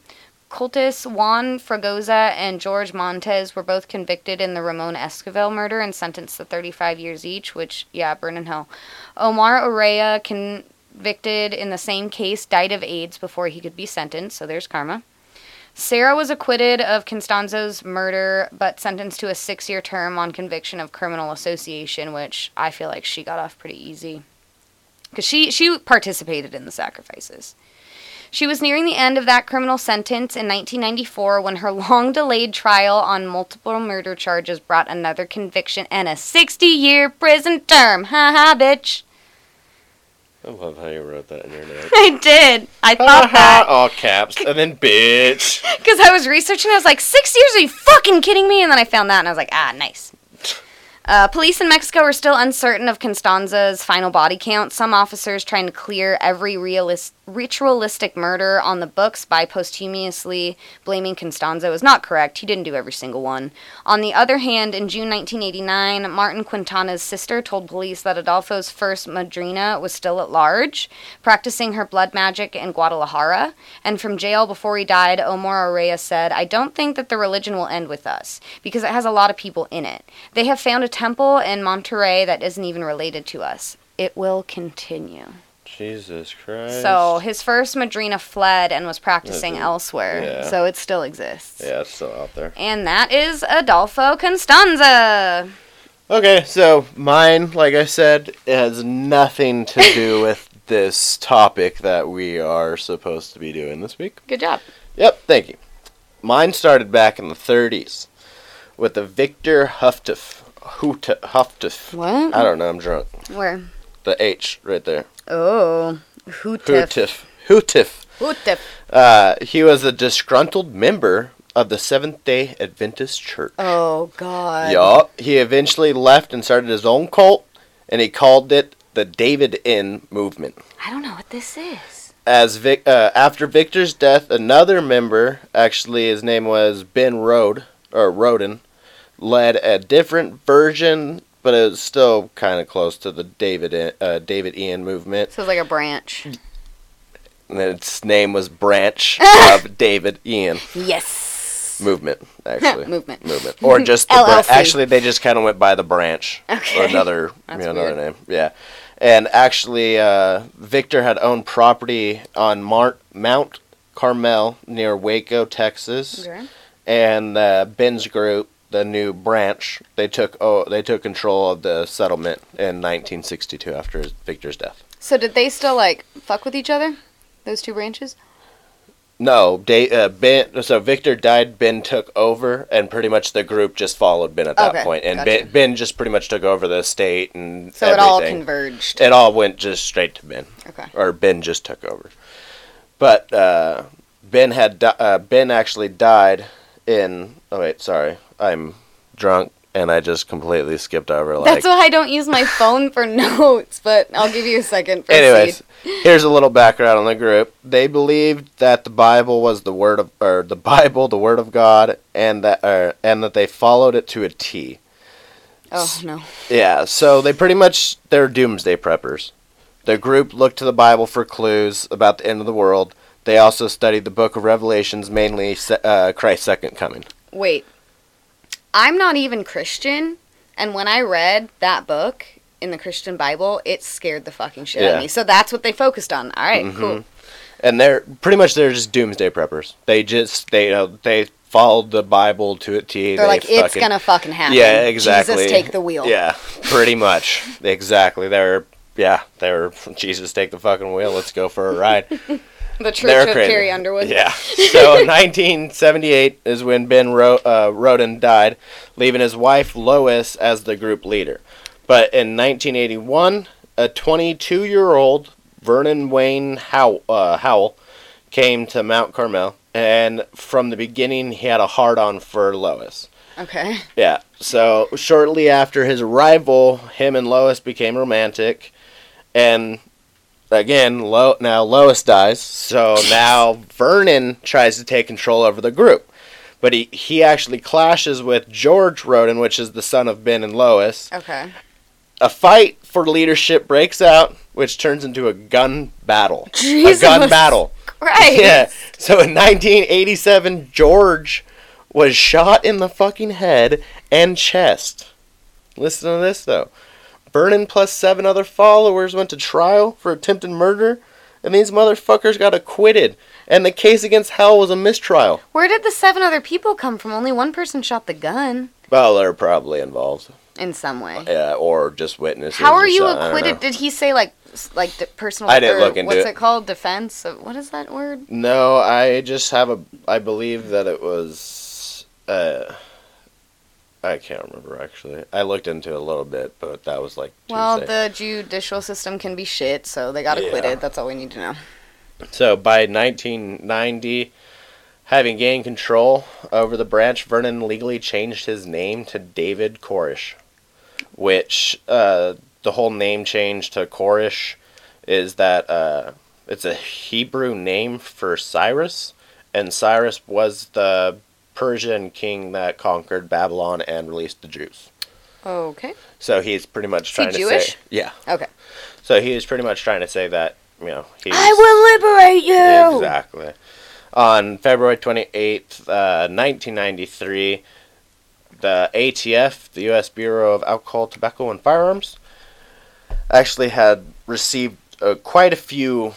Cultists Juan Fragosa and George Montez were both convicted in the Ramon Esquivel murder and sentenced to 35 years each, which, yeah, burn in hell. Omar Orea, convicted in the same case, died of AIDS before he could be sentenced, so there's karma. Sarah was acquitted of Constanzo's murder, but sentenced to a six year term on conviction of criminal association, which I feel like she got off pretty easy. Because she, she participated in the sacrifices. She was nearing the end of that criminal sentence in 1994 when her long delayed trial on multiple murder charges brought another conviction and a 60 year prison term. Ha ha, bitch. I love how you wrote that in your notes. I did. I thought that. All caps. And then bitch. Because I was researching, I was like, six years? Are you fucking kidding me? And then I found that, and I was like, ah, nice. Uh, police in Mexico are still uncertain of Constanzo's final body count. Some officers trying to clear every realis- ritualistic murder on the books by posthumously blaming Constanzo is not correct. He didn't do every single one. On the other hand, in June 1989, Martin Quintana's sister told police that Adolfo's first madrina was still at large, practicing her blood magic in Guadalajara. And from jail before he died, Omar Orea said, I don't think that the religion will end with us, because it has a lot of people in it. They have found a temple in Monterrey that isn't even related to us. It will continue. Jesus Christ. So his first madrina fled and was practicing Mhm. elsewhere. Yeah. So it still exists. Yeah, it's still out there. And that is Adolfo Constanzo. Okay, so mine, like I said, it has nothing to do with this topic that we are supposed to be doing this week. Good job. Yep, thank you. Mine started back in the 30s with the Victor Huftef. Hute- Huftef. What? I don't know, I'm drunk. Where? The H right there. Oh. Hootif. Hutif. Hootif. Uh, he was a disgruntled member of the Seventh day Adventist Church. Oh, God. Yup. He eventually left and started his own cult, and he called it the Davidian Movement. I don't know what this is. As Vic, uh, after Victor's death, another member, actually his name was Ben Rode or Roden, led a different version, but it was still kind of close to the David uh, Davidian movement. So it's like a branch. And its name was Branch of Davidian Yes. movement, actually. Movement. movement, or just the bra- actually they just kind of went by the branch Okay. or another you That's know, another name. Yeah, and actually uh, Victor had owned property on Mart, Mount Carmel near Waco, Texas, Okay. and uh, Ben's group, the new branch, they took oh they took control of the settlement in 1962 after Victor's death. So did they still, like, fuck with each other? Those two branches? No, they, uh, Ben. So Victor died. Ben took over, and pretty much the group just followed Ben at that Okay, point. And gotcha. ben, ben just pretty much took over the estate and So it all converged. It all went just straight to Ben, Okay. or Ben just took over. But uh, Ben had di- uh, Ben actually died in. Oh wait, sorry, I'm drunk and I just completely skipped over. Like, That's why I don't use my phone for notes, but I'll give you a second. Proceed. Anyways, here's a little background on the group. They believed that the Bible was the word of, or the Bible, the word of God, and that, uh, and that they followed it to a T. Oh, no. Yeah, so they pretty much they're doomsday preppers. The group looked to the Bible for clues about the end of the world. They also studied the Book of Revelations, mainly uh, Christ's second coming. Wait. I'm not even Christian, and when I read that book in the Christian Bible, it scared the fucking shit out of me. So that's what they focused on. All right, cool. Mhm. And they're pretty much they're just doomsday preppers. They just they you know they followed the Bible to a T. They're They like, it's gonna fucking happen. Yeah, exactly. Jesus, take the wheel. Yeah, pretty much. exactly. They're yeah, they're Jesus take the fucking wheel. Let's go for a ride. The Church They're of crazy. Carrie Underwood. Yeah. So 1978 is when Ben Ro- uh, Roden died, leaving his wife Lois as the group leader. But in 1981, a 22-year-old Vernon Wayne How- uh, Howell came to Mount Carmel, and from the beginning he had a hard-on for Lois. Okay. Yeah. So shortly after his arrival, him and Lois became romantic, and again, Lo- now Lois dies. So now Vernon tries to take control over the group, but he he actually clashes with George Roden, which is the son of Ben and Lois. Okay. A fight for leadership breaks out, which turns into a gun battle. Jesus A gun battle. Christ. Yeah. So in 1987, George was shot in the fucking head and chest. Listen to this though. Vernon plus seven other followers went to trial for attempted murder, and these motherfuckers got acquitted. And the case against Howell was a mistrial. Where did the seven other people come from? Only one person shot the gun Well, they're probably involved, in some way. yeah, or just witnesses. How are you something, acquitted? Did he say like like the personal. I didn't look into What's it. it called? Defense. of- What is that word? No, I just have a. I believe that it was. Uh, I can't remember actually. I looked into it a little bit, but that was like. Well, the judicial system can be shit, so they got Yeah. acquitted. That's all we need to know. So by 1990, having gained control over the branch, Vernon legally changed his name to David Koresh, which uh, the whole name change to Koresh is that uh, it's a Hebrew name for Cyrus, and Cyrus was the Persian king that conquered Babylon and released the Jews. Okay. So he's pretty much trying to Jewish? say, yeah. Okay. So he is pretty much trying to say that you know he's I will liberate you. Exactly. On February 28th, uh, 1993, the ATF, the U.S. Bureau of Alcohol, Tobacco, and Firearms, actually had received uh, quite a few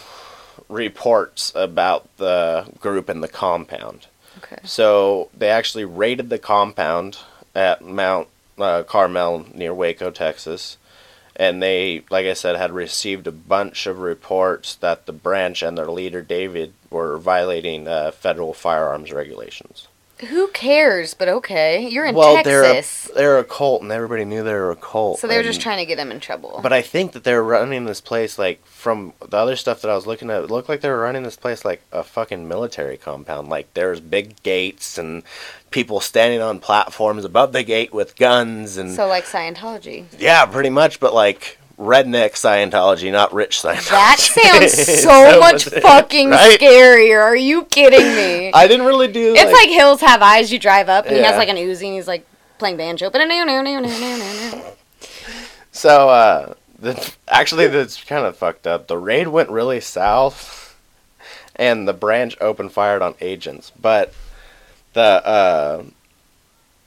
reports about the group in the compound. Okay. So they actually raided the compound at Mount uh, Carmel near Waco, Texas. And they, like I said, had received a bunch of reports that the branch and their leader, David, were violating uh, federal firearms regulations. Who cares? But okay, you're in well, they're a, they're a cult, and everybody knew they were a cult. so they were just trying to get him in trouble. But I think that they're running this place like from the other stuff that I was looking at. It looked like they were running this place like a fucking military compound. Like there's big gates and people standing on platforms above the gate with guns and so like Scientology. yeah, pretty much. But like redneck Scientology, not rich Scientology. That sounds so That much fucking right? scarier. Are you kidding me? I didn't really do. it's like Hills Have Eyes. You drive up and he has like an Uzi and he's like playing banjo. But no, no, no, no, no, no. So, uh, the, actually, that's kind of fucked up. The raid went really south, and the branch opened fired on agents. But the uh,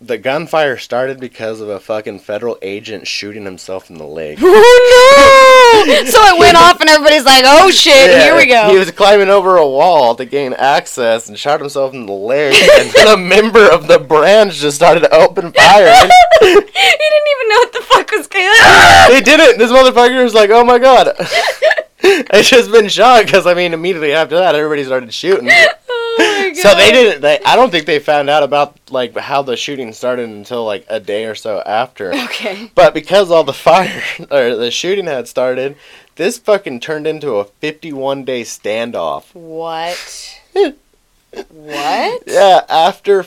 the gunfire started because of a fucking federal agent shooting himself in the leg. Oh no! so it went off and everybody's like, "Oh shit, Yeah, here we go." He was climbing over a wall to gain access and shot himself in the leg. and then a member of the branch just started to open fire. He didn't even know what the fuck was going on. he did it. This motherfucker was like, "Oh my god." I just been shot because I mean, immediately after that, everybody started shooting. God. So they didn't. They, I don't think they found out about like how the shooting started until like a day or so after. Okay. But because all the fire or the shooting had started, this fucking turned into a 51 day standoff. What? what? Yeah, after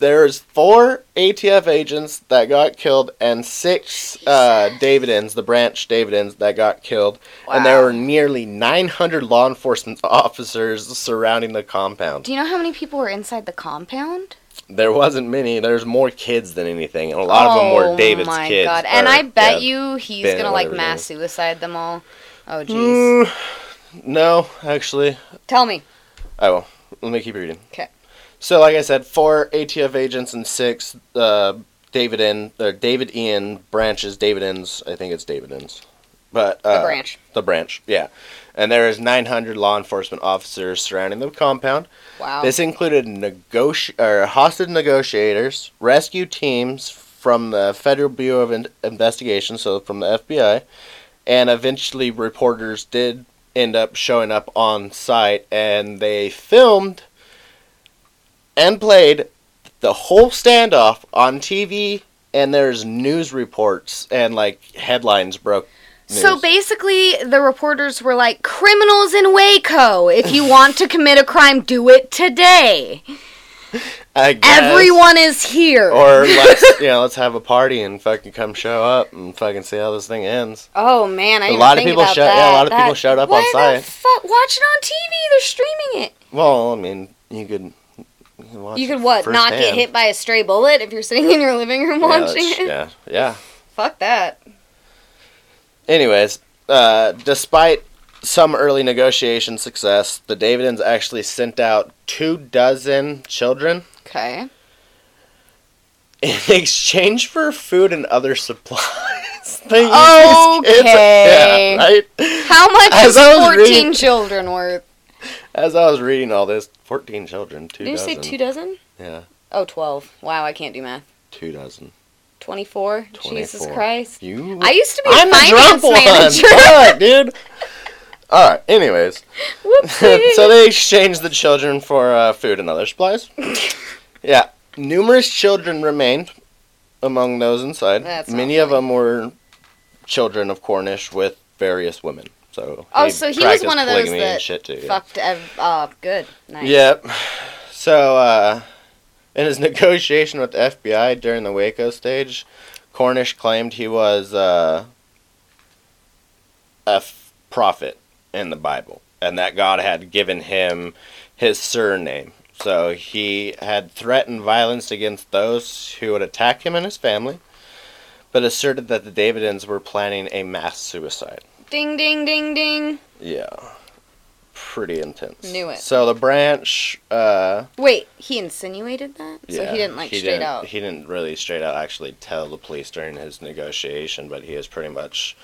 there's four ATF agents that got killed and six uh, Davidians, the branch Davidians, that got killed, and there were nearly 900 law enforcement officers surrounding the compound. Do you know how many people were inside the compound? There wasn't many. There's more kids than anything, and a lot of them were David's Oh my kids. god! And or- I bet yeah. you he's Ben, gonna like whatever his name mass suicide them all. Oh jeez. Mm, no, actually, Tell me. I will. Let me keep reading. 'Kay. So, like I said, four ATF agents and six uh, Davidian or Davidian branches. Davidians, I think it's Davidians, but uh, The branch. The branch, yeah. And there is 900 law enforcement officers surrounding the compound. Wow. This included negoti- or hostage negotiators, rescue teams from the Federal Bureau of In- Investigation, so from the FBI, and eventually reporters did end up showing up on site and they filmed and played the whole standoff on TV and there's news reports and like headlines broke So basically, the reporters were like, "Criminals in Waco. If you want to commit a crime, do it today. Everyone is here." or let's you know let's have a party and fucking come show up and fucking see how this thing ends. oh man, I A lot of people about show- yeah, a lot of people showed up on site. Fuck? Watch it on TV. They're streaming it. Well, I mean, you could. You could, watch You could what? Not get hit by a stray bullet if you're sitting in your living room Yeah, watching it. Yeah, yeah. Fuck that. Anyways, uh, despite some early negotiation success, the Davidians actually sent out two dozen children Okay. in exchange for food and other supplies. They used kids- Okay. Yeah, right? How much As is 14 reading- children worth? As I was reading all this, 14 children, two Did you say two dozen? Yeah, Oh, 12. Wow, I can't do math. two dozen. 24? Jesus Christ. You? I used to be I'm a finance one. manager. Fuck, dude. All right. Anyways, so they exchanged the children for uh, food and other supplies. yeah, numerous children remained among those inside. That's Many of them were children of Cornish with various women. So Oh, he so he was one of those that shit too. yeah. Fucked. Ev- uh, good. Nice. Yep. So, uh, in his negotiation with the FBI during the Waco stage, Cornish claimed he was uh, a f- prophet in the Bible and that God had given him his surname. So he had threatened violence against those who would attack him and his family, but asserted that the Davidians were planning a mass suicide. Ding ding ding ding. Yeah. Pretty intense. Knew it. So the branch, uh, Wait, he insinuated that, so yeah, he didn't like he straight didn't- out. He didn't really straight out actually tell the police during his negotiation, but he was pretty much,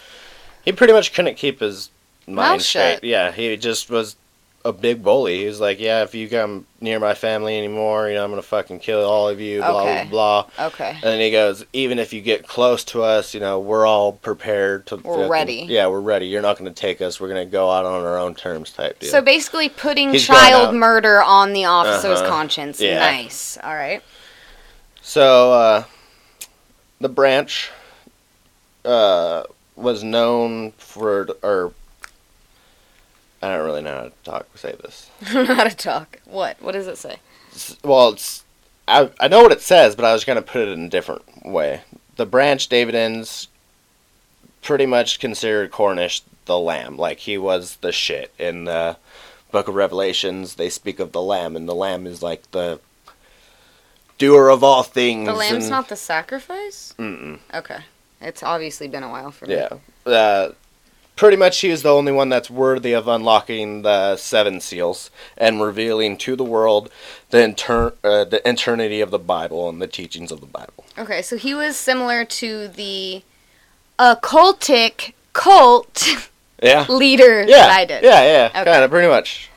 he pretty much couldn't keep his mind Mouth straight. shut. Yeah, he just was a big bully. He was like, "Yeah, if you come near my family anymore, you know, I'm gonna fucking kill all of you." Blah Okay. blah blah. Okay. And then he goes, "Even if you get close to us, you know, we're all prepared to. We're ready. Yeah, we're ready. You're not gonna take us. We're gonna go out on our own terms, type deal." So basically, putting He's child murder on the officer's Uh-huh. conscience. Yeah. Nice. All right. So, uh, the branch uh, was known for, or I don't really know how to talk say this. I don't know how to talk. What? What does it say? Well, it's I I know what it says, but I was gonna put it in a different way. The branch Davidians pretty much considered Cornish the lamb, like he was the shit in the Book of Revelations. They speak of the lamb, and the lamb is like the doer of all things. The lamb's and- not the sacrifice. Mm-mm. Okay. It's obviously been a while for me. Yeah. Uh, pretty much he is the only one that's worthy of unlocking the seven seals and revealing to the world the inter- uh, the eternity of the Bible and the teachings of the Bible. Okay, so he was similar to the occultic cult Yeah. leader Yeah. that I did. Yeah, yeah. Okay. Kind of, pretty much.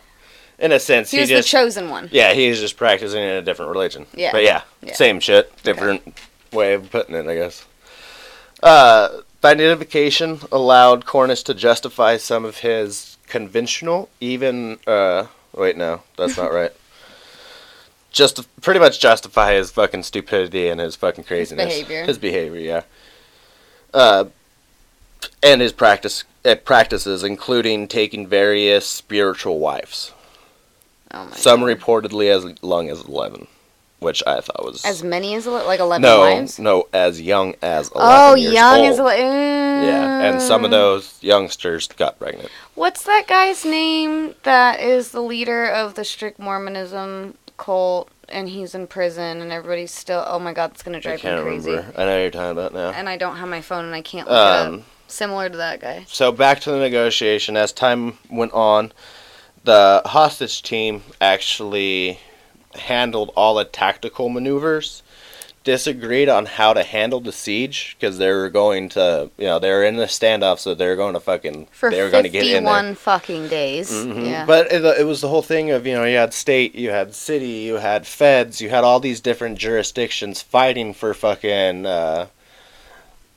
In a sense, He he, just the chosen one. yeah, he's just practicing in a different religion. Yeah. But yeah, Yeah. same shit, different way of putting it, I guess. Uh, the identification allowed Cornish to justify some of his conventional, even uh, wait, no, that's not right. Just pretty much justify his fucking stupidity and his fucking craziness, behavior. his behavior, yeah. Uh, and his practice uh, practices, including taking various spiritual wives. Oh my Some God. reportedly as long as eleven, which I thought was As many as like 11 no, wives? no, as young as 11 Oh, years young old. as 11. Yeah, and some of those youngsters got pregnant. What's that guy's name that is the leader of the strict Mormonism cult and he's in prison and everybody's still oh my god, it's gonna drive me crazy. I can't crazy. remember. I know you're talking about now. And I don't have my phone and I can't look it up. Um, Similar to that guy. so back to the negotiation. As time went on, the hostage team actually handled all the tactical maneuvers. Disagreed on how to handle the siege because they were going to, you know, they were in the standoff, so they were going to fucking, For they were going to get in there. 51 fucking days. Mhm. Yeah. But it, it was the whole thing of you know you had state, you had city, you had feds, you had all these different jurisdictions fighting for fucking uh,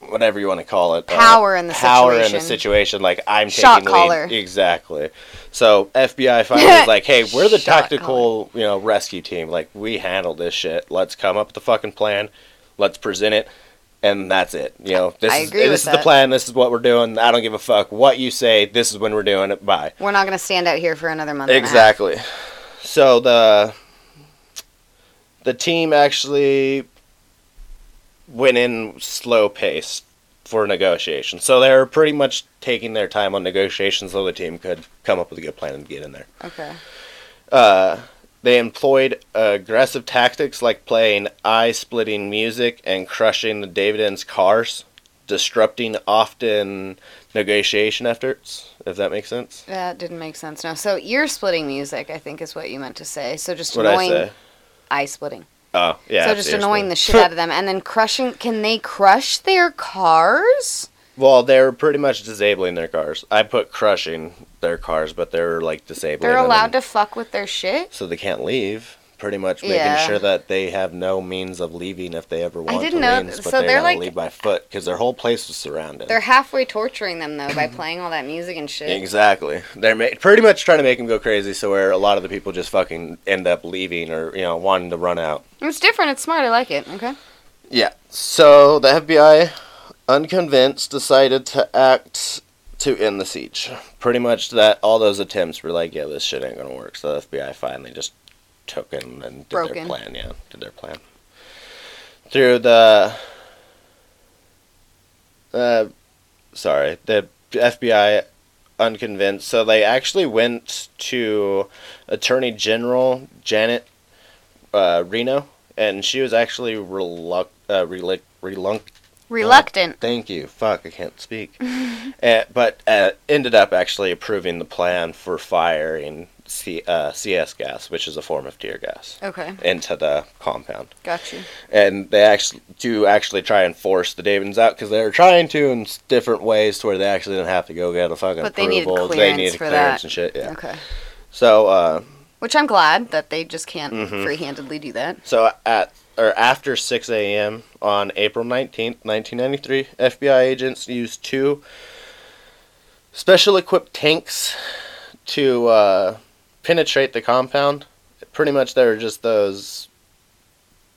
whatever you want to call it uh, Power in the power in the situation. situation. Like I'm Shot taking caller. lead exactly. So FBI finally was like, hey, we're the Shot tactical you know rescue team. Like we handle this shit. Let's come up with the fucking plan. Let's present it. And that's it. You know, this I is agree this is the plan. This is what we're doing. I don't give a fuck what you say. This is when we're doing it. Bye. We're not gonna stand out here for another month. and a half. Exactly. So the the team actually went in slow pace for negotiations. So they were pretty much taking their time on negotiations so the team could come up with a good plan and get in there. Okay. Uh, they employed aggressive tactics like playing eye-splitting music and crushing the Davidians' cars, disrupting often negotiation efforts. If that makes sense. That didn't make sense. No. So ear splitting music, I think, is what you meant to say. So just What I annoying say? eye splitting. Oh, yeah. so just seriously. annoying the shit out of them, and then crushing. Can they crush their cars? Well, they're pretty much disabling their cars. I put crushing their cars, but they're like disabling. They're allowed and- to fuck with their shit. so they can't leave. Pretty much making Yeah. sure that they have no means of leaving if they ever want to leave, but so they they're like- leave by foot because their whole place was surrounded. They're halfway torturing them though by playing all that music and shit. Exactly. They're ma- pretty much trying to make them go crazy, so where a lot of the people just fucking end up leaving or you know wanting to run out. It's different. It's smart. I like it. Okay. Yeah. So the FBI, unconvinced, decided to act to end the siege. Pretty much that all those attempts were like, yeah, this shit ain't gonna work. So the FBI finally just took it and did Broken. their plan. Yeah, did their plan through the. Uh, sorry, the FBI unconvinced. So they actually went to Attorney General Janet uh, Reno, and she was actually reluct, uh, reluct, reluct, Reluctant. Thank you. Fuck, I can't speak. uh, but uh, ended up actually approving the plan for firing C- uh, CS gas, which is a form of tear gas, Okay. into the compound. Got you. And they actually do actually try and force the Davins out because they're trying to in different ways to where they actually didn't have to go get a fucking But they needed approval. clearance needed for clearance that. and shit. Yeah. Okay. So, uh, Which I'm glad that they just can't Mhm. free-handedly do that. So at or after 6 a.m. on April 19th, 1993, FBI agents used two special equipped tanks to uh, penetrate the compound. Pretty much, they were just those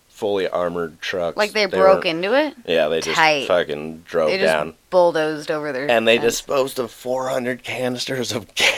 fully armored trucks. Like they, weren't- broke into it. Yeah, they just tight. fucking drove They just down. bulldozed over there. And they disposed of 400 canisters of gas.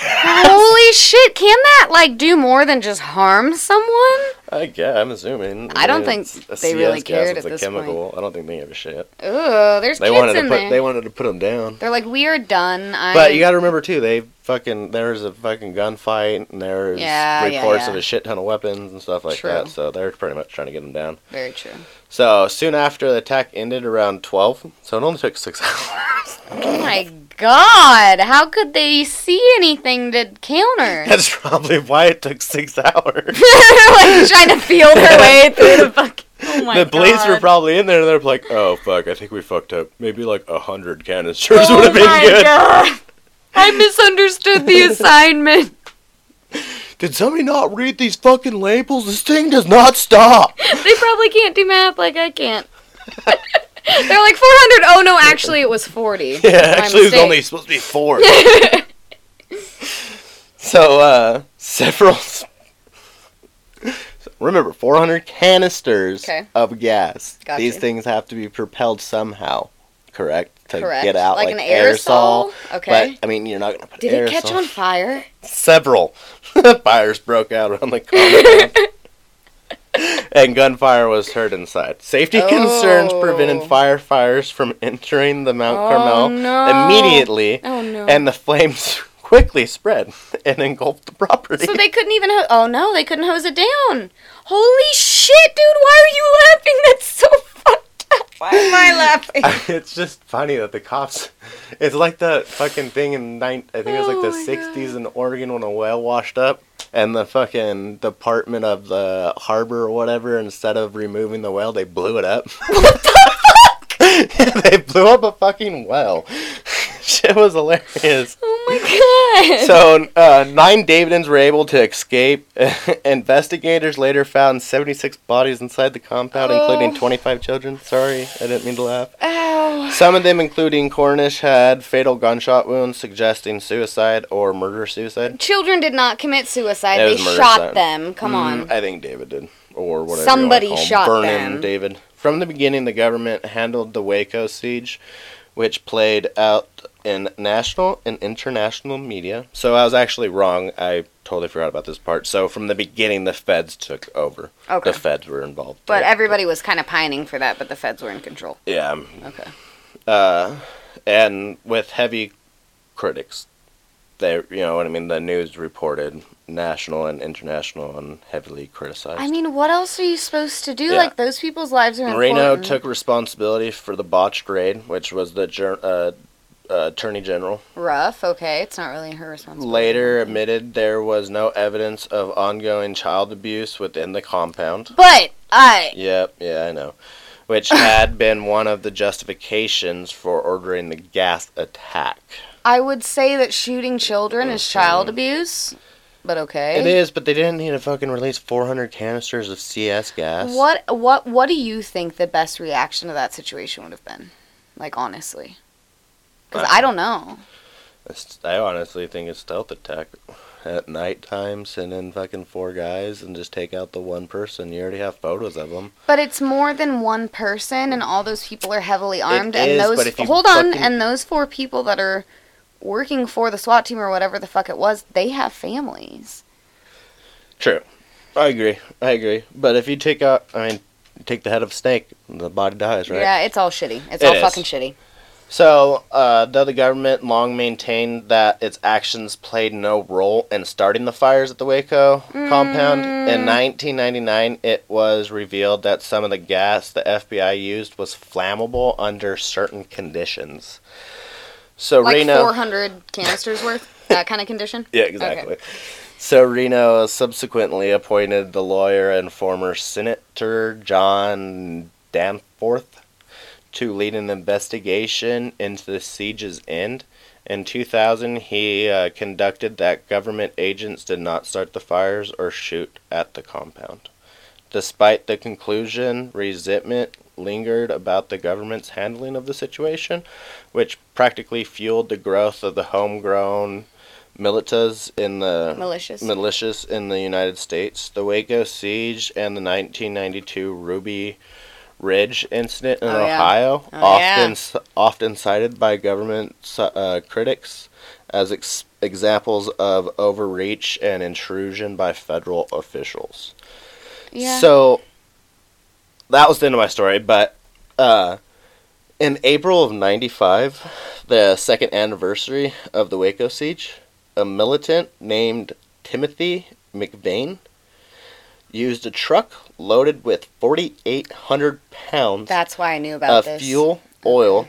Holy shit! Can that like do more than just harm someone? I guess, I'm assuming. I don't think they really CS gas, cared it's at a this chemical. I don't think they give a shit. Ugh, there's They kids wanted to put. there. They wanted to put them down. They're like, we are done. I'm... But you got to remember too, they fucking there was a fucking gunfight and there's Yeah, yeah, reports yeah. of a shit ton of weapons and stuff like True. that. So they're pretty much trying to get them down. very true. So soon after the attack ended around twelve, so it only took six hours. Oh my god! How could they see anything to counter? That's probably why it took six hours. Like trying to feel their way through the fucking. Oh my the police were probably in there and they're like, "Oh fuck, I think we fucked up. Maybe like a hundred canisters Oh would have been good." God. I misunderstood the assignment. Did somebody not read these fucking labels? This thing does not stop. They probably can't do math like I can't. They're like 400. Oh no, actually it was 40. Yeah, actually, it was only supposed to be four. so, uh, several. remember, 400 canisters Okay. of gas. Got These you. things have to be propelled somehow, correct? To Correct. get out Like like, an aerosol? Okay. But, I mean, you're not going to put Did aerosol. it catch on fire? Several fires broke out around the compound. And gunfire was heard inside. Safety concerns prevented Oh. firefighters from entering the Mount Oh, Carmel no. immediately, Oh no. and the flames quickly spread and engulfed the property. so they couldn't even. Ho- oh no, they couldn't hose it down. Holy shit, dude! Why are you laughing? That's so. Why am I laughing? it's just funny that the cops. It's like the fucking thing in nine. I think it was like Oh the my '60s in Oregon when a whale washed up, and the fucking Department of the Harbor or whatever, instead of removing the whale, they blew it up. what the fuck? they blew up a fucking well. Shit was hilarious. Oh my god. So, uh, nine Davidians were able to escape. Investigators later found 76 bodies inside the compound, including Oh. 25 children. Sorry, I didn't mean to laugh. Ow. Some of them, including Cornish, had fatal gunshot wounds suggesting suicide or murder suicide. Children did not commit suicide. It They shot them. Come Mm, on. I think David did. Or whatever. Somebody shot Burn them. him, David. From the beginning, the government handled the Waco siege, which played out in national and international media. So I was actually wrong. I totally forgot about this part. So from the beginning, the feds took over. Okay. The feds were involved. But everybody was kind of pining for that, but the feds were in control. yeah. Okay. Uh, and with heavy critics. They, you know what I mean. The news reported national and international and heavily criticized. I mean, what else are you supposed to do? Yeah. Like those people's lives are more Reno important. took responsibility for the botched raid, which was the uh, uh, attorney general. rough. Okay, it's not really her responsibility. Later admitted there was no evidence of ongoing child abuse within the compound. But I. Yep, yeah, I know. Which had been one of the justifications for ordering the gas attack. I would say that shooting children is child abuse, but okay. It is, but they didn't need to fucking release 400 canisters of CS gas. What what what do you think the best reaction to that situation would have been? Like honestly. Cuz Uh, I don't know. I honestly think it's stealth attack at night time. Send in fucking four guys and just take out the one person. You already have photos of them. But it's more than one person and all those people are heavily armed and is, those but Hold on, and those four people that are working for the SWAT team or whatever the fuck it was, they have families. True. I agree. I agree. But if you take out, I mean, take the head of a snake, the body dies, right? Yeah, it's all shitty. It's It all is. fucking shitty. So, uh, though the government long maintained that its actions played no role in starting the fires at the Waco compound, in 1999 it was revealed that some of the gas the FBI used was flammable under certain conditions. So Like Reno, 400 canisters worth, that kind of condition. yeah, exactly. So Reno subsequently appointed the lawyer and former Senator John Danforth to lead an investigation into the siege's end. In 2000, he uh, conducted that government agents did not start the fires or shoot at the compound. Despite the conclusion, resentment lingered about the government's handling of the situation, which practically fueled the growth of the homegrown militias in the Malicious. militias in the United States. The Waco siege and the 1992 Ruby Ridge incident in Oh, yeah. Idaho, Oh, often yeah. often cited by government uh, critics as ex- examples of overreach and intrusion by federal officials. yeah. So that was the end of my story, but uh, in April of 95, the second anniversary of the Waco siege, a militant named Timothy McVeigh used a truck loaded with 4,800 pounds That's why I knew about of this. fuel, oil,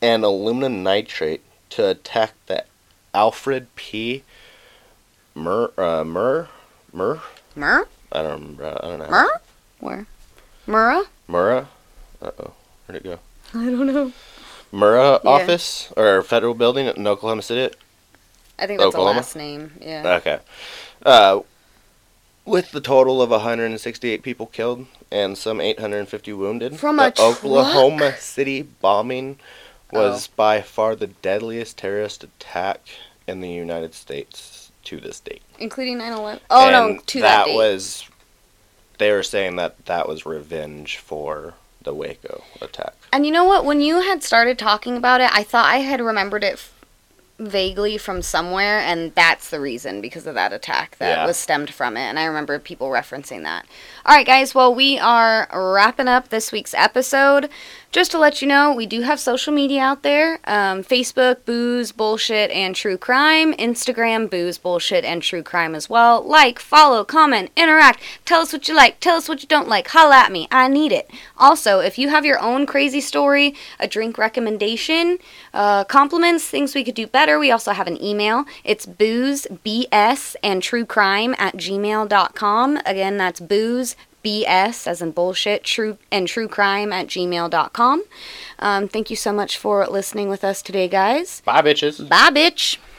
and aluminum nitrate to attack the Alfred P. Mur, uh, Mur, Mur, Mur? I don't remember. I don't know. Mur? Where? Murrah? Murrah? Uh oh. Where'd it go? I don't know. Murrah Yeah. office or federal building in Oklahoma City? I think that's Oklahoma? a last name. Yeah. Okay. Uh, with the total of 168 people killed and some 850 wounded, From the truck? Oklahoma City bombing was Oh. by far the deadliest terrorist attack in the United States to this date. Including 9/11. Oh no, to that, date. was. They were saying that that was revenge for the Waco attack. And you know what? When you had started talking about it, I thought I had remembered it vaguely from somewhere, and that's the reason because of that attack that Yeah. was stemmed from it. And I remember people referencing that. All right, guys. Well, we are wrapping up this week's episode. Just to let you know, we do have social media out there um, Facebook, Booze, Bullshit, and True Crime. Instagram, Booze, Bullshit, and True Crime as well. Like, follow, comment, interact. Tell us what you like. Tell us what you don't like. Holla at me. I need it. Also, if you have your own crazy story, a drink recommendation, uh, compliments, things we could do better, we also have an email. It's booze, BS, and true crime at gmail.com. Again, that's booze, BS, as in bullshit, true and true crime at gmail.com. Um, thank you so much for listening with us today, guys. Bye, bitches. Bye, bitch.